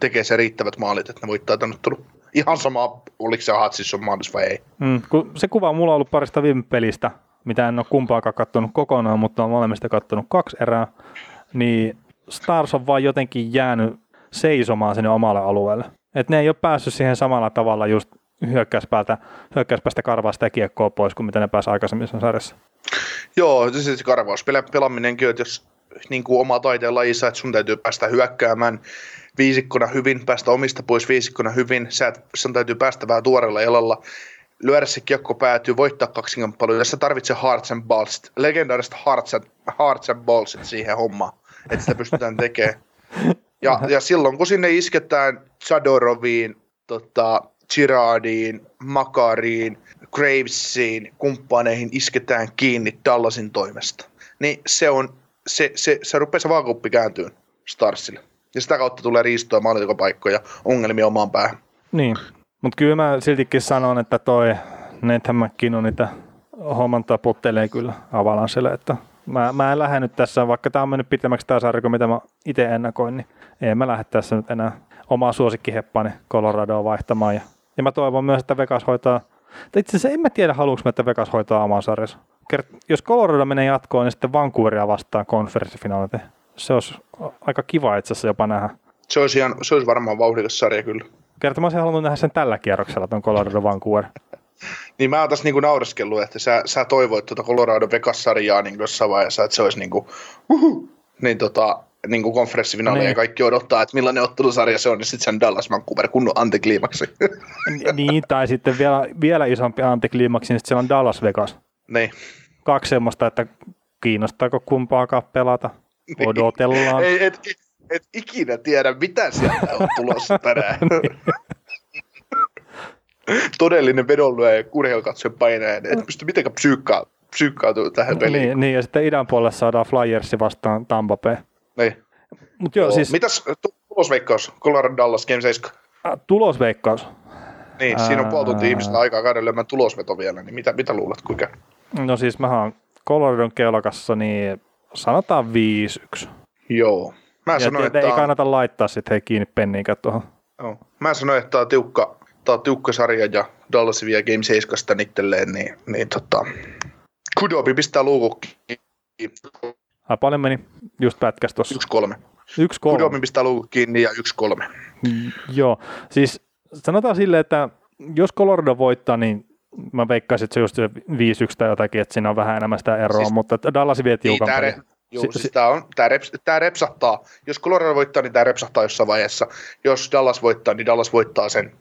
tekee se riittävät maalit, että ne voittaa tänne tullut. Ihan sama, oliko se Hatsissa maalis vai ei. Mm, kun se kuva mulla on ollut parista viime pelistä, mitä en ole kumpaakaan katsonut kokonaan, mutta on molemmista katsonut kaksi erää, niin Stars on vaan jotenkin jäänyt seisomaan sinne omalle alueelle. Et ne ei ole päässyt siihen samalla tavalla just hyökkäyspäästä, hyökkäyspäästä karvaa sitä kiekkoa pois kuin mitä ne pääsi aikaisemmissa sarjassa. Joo, siis karvaus pelaaminenkin, että jos niin kuin oma taiteen lajissa, että sun täytyy päästä hyökkäämään viisikkona hyvin, päästä omista pois viisikkona hyvin, sä et, sun täytyy päästä vähän tuorella jalalla, lyödä se kiekko päätyy, voittaa kaksinkamppailuja, tässä tarvitsee hearts and balls, legendaarista hearts and, hearts and balls siihen hommaan, että sitä pystytään tekemään. [laughs] Ja, ja silloin kun sinne isketään Chadoroviin, tota, Girardiin, Makariin, Gravesiin, kumppaneihin isketään kiinni Dallasin toimesta, niin se on, se, se, se rupeaa se vaakuppi kääntyyn Starsille. Ja sitä kautta tulee riistoa maalintikopaikkoja, ongelmia omaan päähän. Niin, mutta kyllä mä siltikin sanon, että toi Nathan McKinnon niitä homman taputtelee kyllä Avalanselle, että mä, mä en lähde nyt tässä, vaikka tämä on mennyt pitemmäksi tämä sarja kuin mitä mä itse ennakoin, niin en mä lähde tässä nyt enää omaa suosikkiheppaani Coloradoa vaihtamaan. Ja, ja mä toivon myös, että Vegas hoitaa, tai itse asiassa en mä tiedä haluanko että Vegas hoitaa oman sarjassa. Jos Colorado menee jatkoon, niin sitten Vancouveria vastaan konferenssifinaalit. Se olisi aika kiva itse asiassa jopa nähdä. Se olisi, ihan, se olisi varmaan vauhdikas sarja kyllä. Kerta mä olisin halunnut nähdä sen tällä kierroksella, tuon Colorado Vancouver. Niin mä oon tässä niinku naureskellut, että sä, sä toivoit tuota Colorado Vegas-sarjaa niin jossain vaiheessa, että se olisi niinku, uhuh, niin tota, niin kuin konferenssifinaali niin. ja kaikki odottaa, että millainen ottelusarja se on, niin sitten sen Dallas Vancouver kunnon antikliimaksi. niin, tai sitten vielä, vielä isompi antikliimaksi, niin sitten siellä on Dallas Vegas. Niin. Kaksi semmoista, että kiinnostaako kumpaakaan pelata. Niin. Odotellaan. Ei, et, et, et ikinä tiedä, mitä sieltä on tulossa tänään. [laughs] niin. Todellinen vedonlyöjä ja kurheilkatsojen painajan. Et pysty mitenkään psyykkaa, psyykkautua tähän peliin. Niin, niin, ja sitten idän puolella saadaan Flyersi vastaan Tampa Bay. Niin. Mut joo, siis... Mitäs tulosveikkaus? Colorado Dallas Game 7. Äh, tulosveikkaus? Niin, siinä on puoli tuntia ihmistä aikaa käydä lyömään tulosveto vielä, niin mitä, mitä luulet, kuinka? No siis mä oon Coloradon kelkassa, niin sanotaan 5-1. Joo. Mä sanoin, että... Ei kannata laittaa sit hei kiinni penniinkään tuohon. Joo. Mä sanoin, että tää on tiukka, tää on tiukka sarja ja Dallas vie Game 7 itselleen, niin, niin tota, Kudobi pistää luukukki. Ai paljon meni just pätkäs tuossa. Yksi kolme. Yksi kolme. Kudomi pistää luukut kiinni ja yksi kolme. Mm, joo, siis sanotaan silleen, että jos Colorado voittaa, niin mä veikkaisin, että se just 5-1 tai jotakin, että siinä on vähän enemmän sitä eroa, siis, mutta Dallas vie tiukan niin, re, Joo, si- siis tämä, on, tämä, reps, tämä repsahtaa. Jos Colorado voittaa, niin tämä repsahtaa jossain vaiheessa. Jos Dallas voittaa, niin Dallas voittaa sen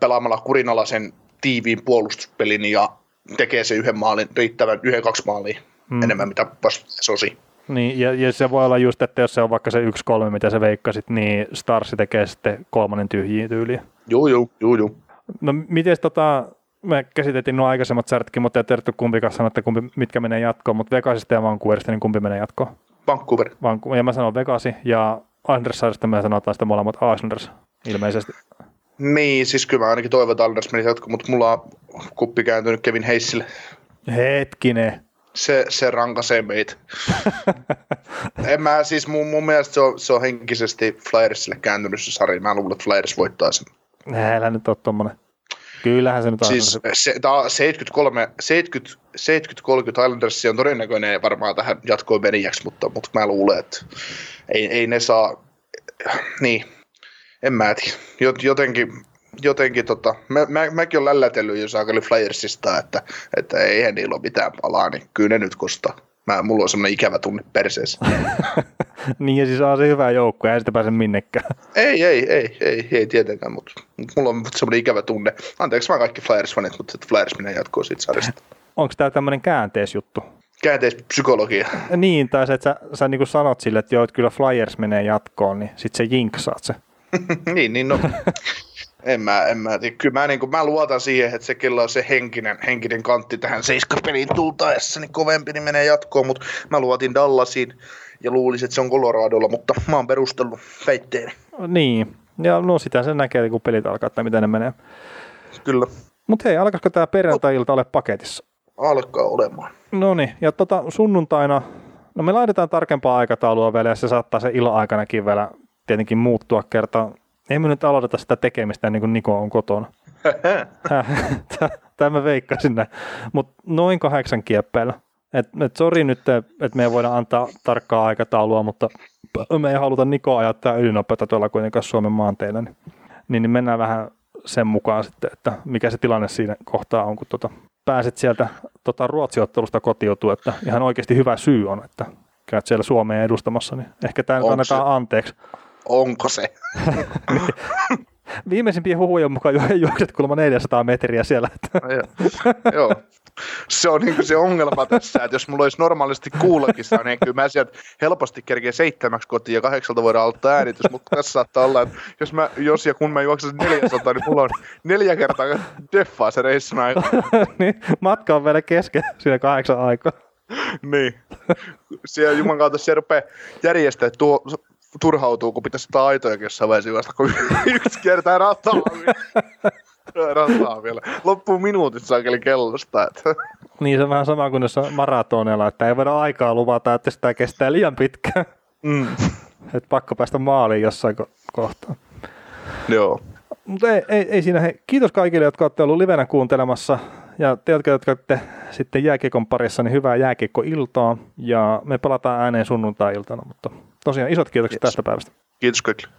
pelaamalla kurinalaisen tiiviin puolustuspelin ja tekee se yhden maalin, riittävän yhden kaksi maalia hmm. enemmän, mitä sosi. Niin, ja, ja, se voi olla just, että jos se on vaikka se yksi kolme, mitä sä veikkasit, niin Starsi tekee sitten kolmannen tyhjiä tyyliä. Joo, joo, joo, joo. No miten tota, me käsitettiin nuo aikaisemmat särtkin, mutta ei tiedetty kumpikaan sanoa, että kumpi, mitkä menee jatkoon, mutta Vegasista ja Vancouverista, niin kumpi menee jatkoon? Vancouver. Vancouver. Ja mä sanon Vegasi, ja Andersarista me sanotaan sitten molemmat Islanders, ilmeisesti. Niin, siis kyllä mä ainakin toivon, että Anders menisi jatkoon, mutta mulla on kuppi kääntynyt Kevin Heissille. Hetkinen se, se rankasee meitä. [laughs] en mä, siis mun, mun mielestä se on, se on henkisesti Flyersille kääntynyt se sarja. Mä luulen, että Flyers voittaa sen. Älä nyt ole tommonen. Kyllähän se nyt on. Siis se, tää 73, 70, 70 Islanders on todennäköinen varmaan tähän jatkoon menijäksi, mutta, mutta mä luulen, että ei, ei ne saa, niin, en mä tiedä. Jotenkin jotenkin tota, mä, mä, mäkin olen lällätellyt jo saakeli Flyersista, että, että eihän niillä ole mitään palaa, niin kyllä ne nyt kostaa. Mä, mulla on semmoinen ikävä tunne perseessä. [laughs] niin ja siis on se hyvä joukko, ja sitten pääse minnekään. Ei, ei, ei, ei, ei tietenkään, mutta mulla on semmoinen ikävä tunne. Anteeksi vaan kaikki Flyers-fanit, mutta että Flyers menee jatkoon siitä sarjasta. Onko tämä tämmöinen käänteisjuttu? Käänteispsykologia. Niin, tai se, että sä, sä niin sanot sille, että joo, että kyllä Flyers menee jatkoon, niin sit se jinksaat se. [laughs] niin, niin no. En mä, en mä tiedä. Kyllä mä, niin kuin, mä luotan siihen, että se kello on se henkinen, henkinen kantti tähän seiskapeliin tultaessa, niin kovempi niin menee jatkoon, mutta mä luotin Dallasiin ja luulisin, että se on Coloradolla, mutta mä oon perustellut väitteeni. Niin, ja no sitä se näkee, kun pelit alkaa, että miten ne menee. Kyllä. Mutta hei, alkaisiko tämä perjantai-ilta ole paketissa? Alkaa olemaan. No niin, ja tota, sunnuntaina, no me laitetaan tarkempaa aikataulua vielä, ja se saattaa se ilo-aikanakin vielä tietenkin muuttua kertaa ei me nyt aloiteta sitä tekemistä niin kuin Niko on kotona. [laughs] Tämä mä veikkasin näin. Mutta noin kahdeksan kieppeillä. Et, et sori nyt, että me ei voida antaa tarkkaa aikataulua, mutta me ei haluta Niko ajattaa ylinopeutta tuolla kuitenkaan Suomen maanteilla. Niin, niin mennään vähän sen mukaan sitten, että mikä se tilanne siinä kohtaa on, kun tota, pääset sieltä tota, ruotsiottelusta kotiutua, että ihan oikeasti hyvä syy on, että käyt siellä Suomeen edustamassa, niin ehkä tämä nyt annetaan se? anteeksi onko se? [laughs] Viimeisimpien huhujen mukaan juokset kulma 400 metriä siellä. Joo. Se on niin se ongelma tässä, että jos mulla olisi normaalisti kuulokissa, niin kyllä mä sieltä helposti kerkeen seitsemäksi kotiin ja kahdeksalta voidaan aloittaa äänitys, mutta tässä saattaa olla, että jos, mä, jos ja kun mä juoksen 400, niin mulla on neljä kertaa deffaa se reissun aika. [laughs] niin, matka on vielä kesken siinä kahdeksan aikaa. niin. Siellä Juman kautta se rupeaa järjestää tuo turhautuu, kun pitäisi sitä aitoja jossain vaiheessa vasta, kun yksi kertaa rataa rataa vielä. Loppuu minuutit saakeli kellosta. Että. Niin se on vähän sama kuin jos on maratonella, että ei voida aikaa luvata, että sitä kestää liian pitkään. Mm. Et pakko päästä maaliin jossain ko- kohtaa. Joo. Mutta ei, ei, ei siinä. Hei, kiitos kaikille, jotka olette olleet livenä kuuntelemassa. Ja te, jotka, jotka olette sitten jääkiekon parissa, niin hyvää jääkiekko-iltaa. Ja me palataan ääneen sunnuntai-iltana, mutta tosiaan isot kiitokset yes. tästä päivästä. Kiitos kaikille.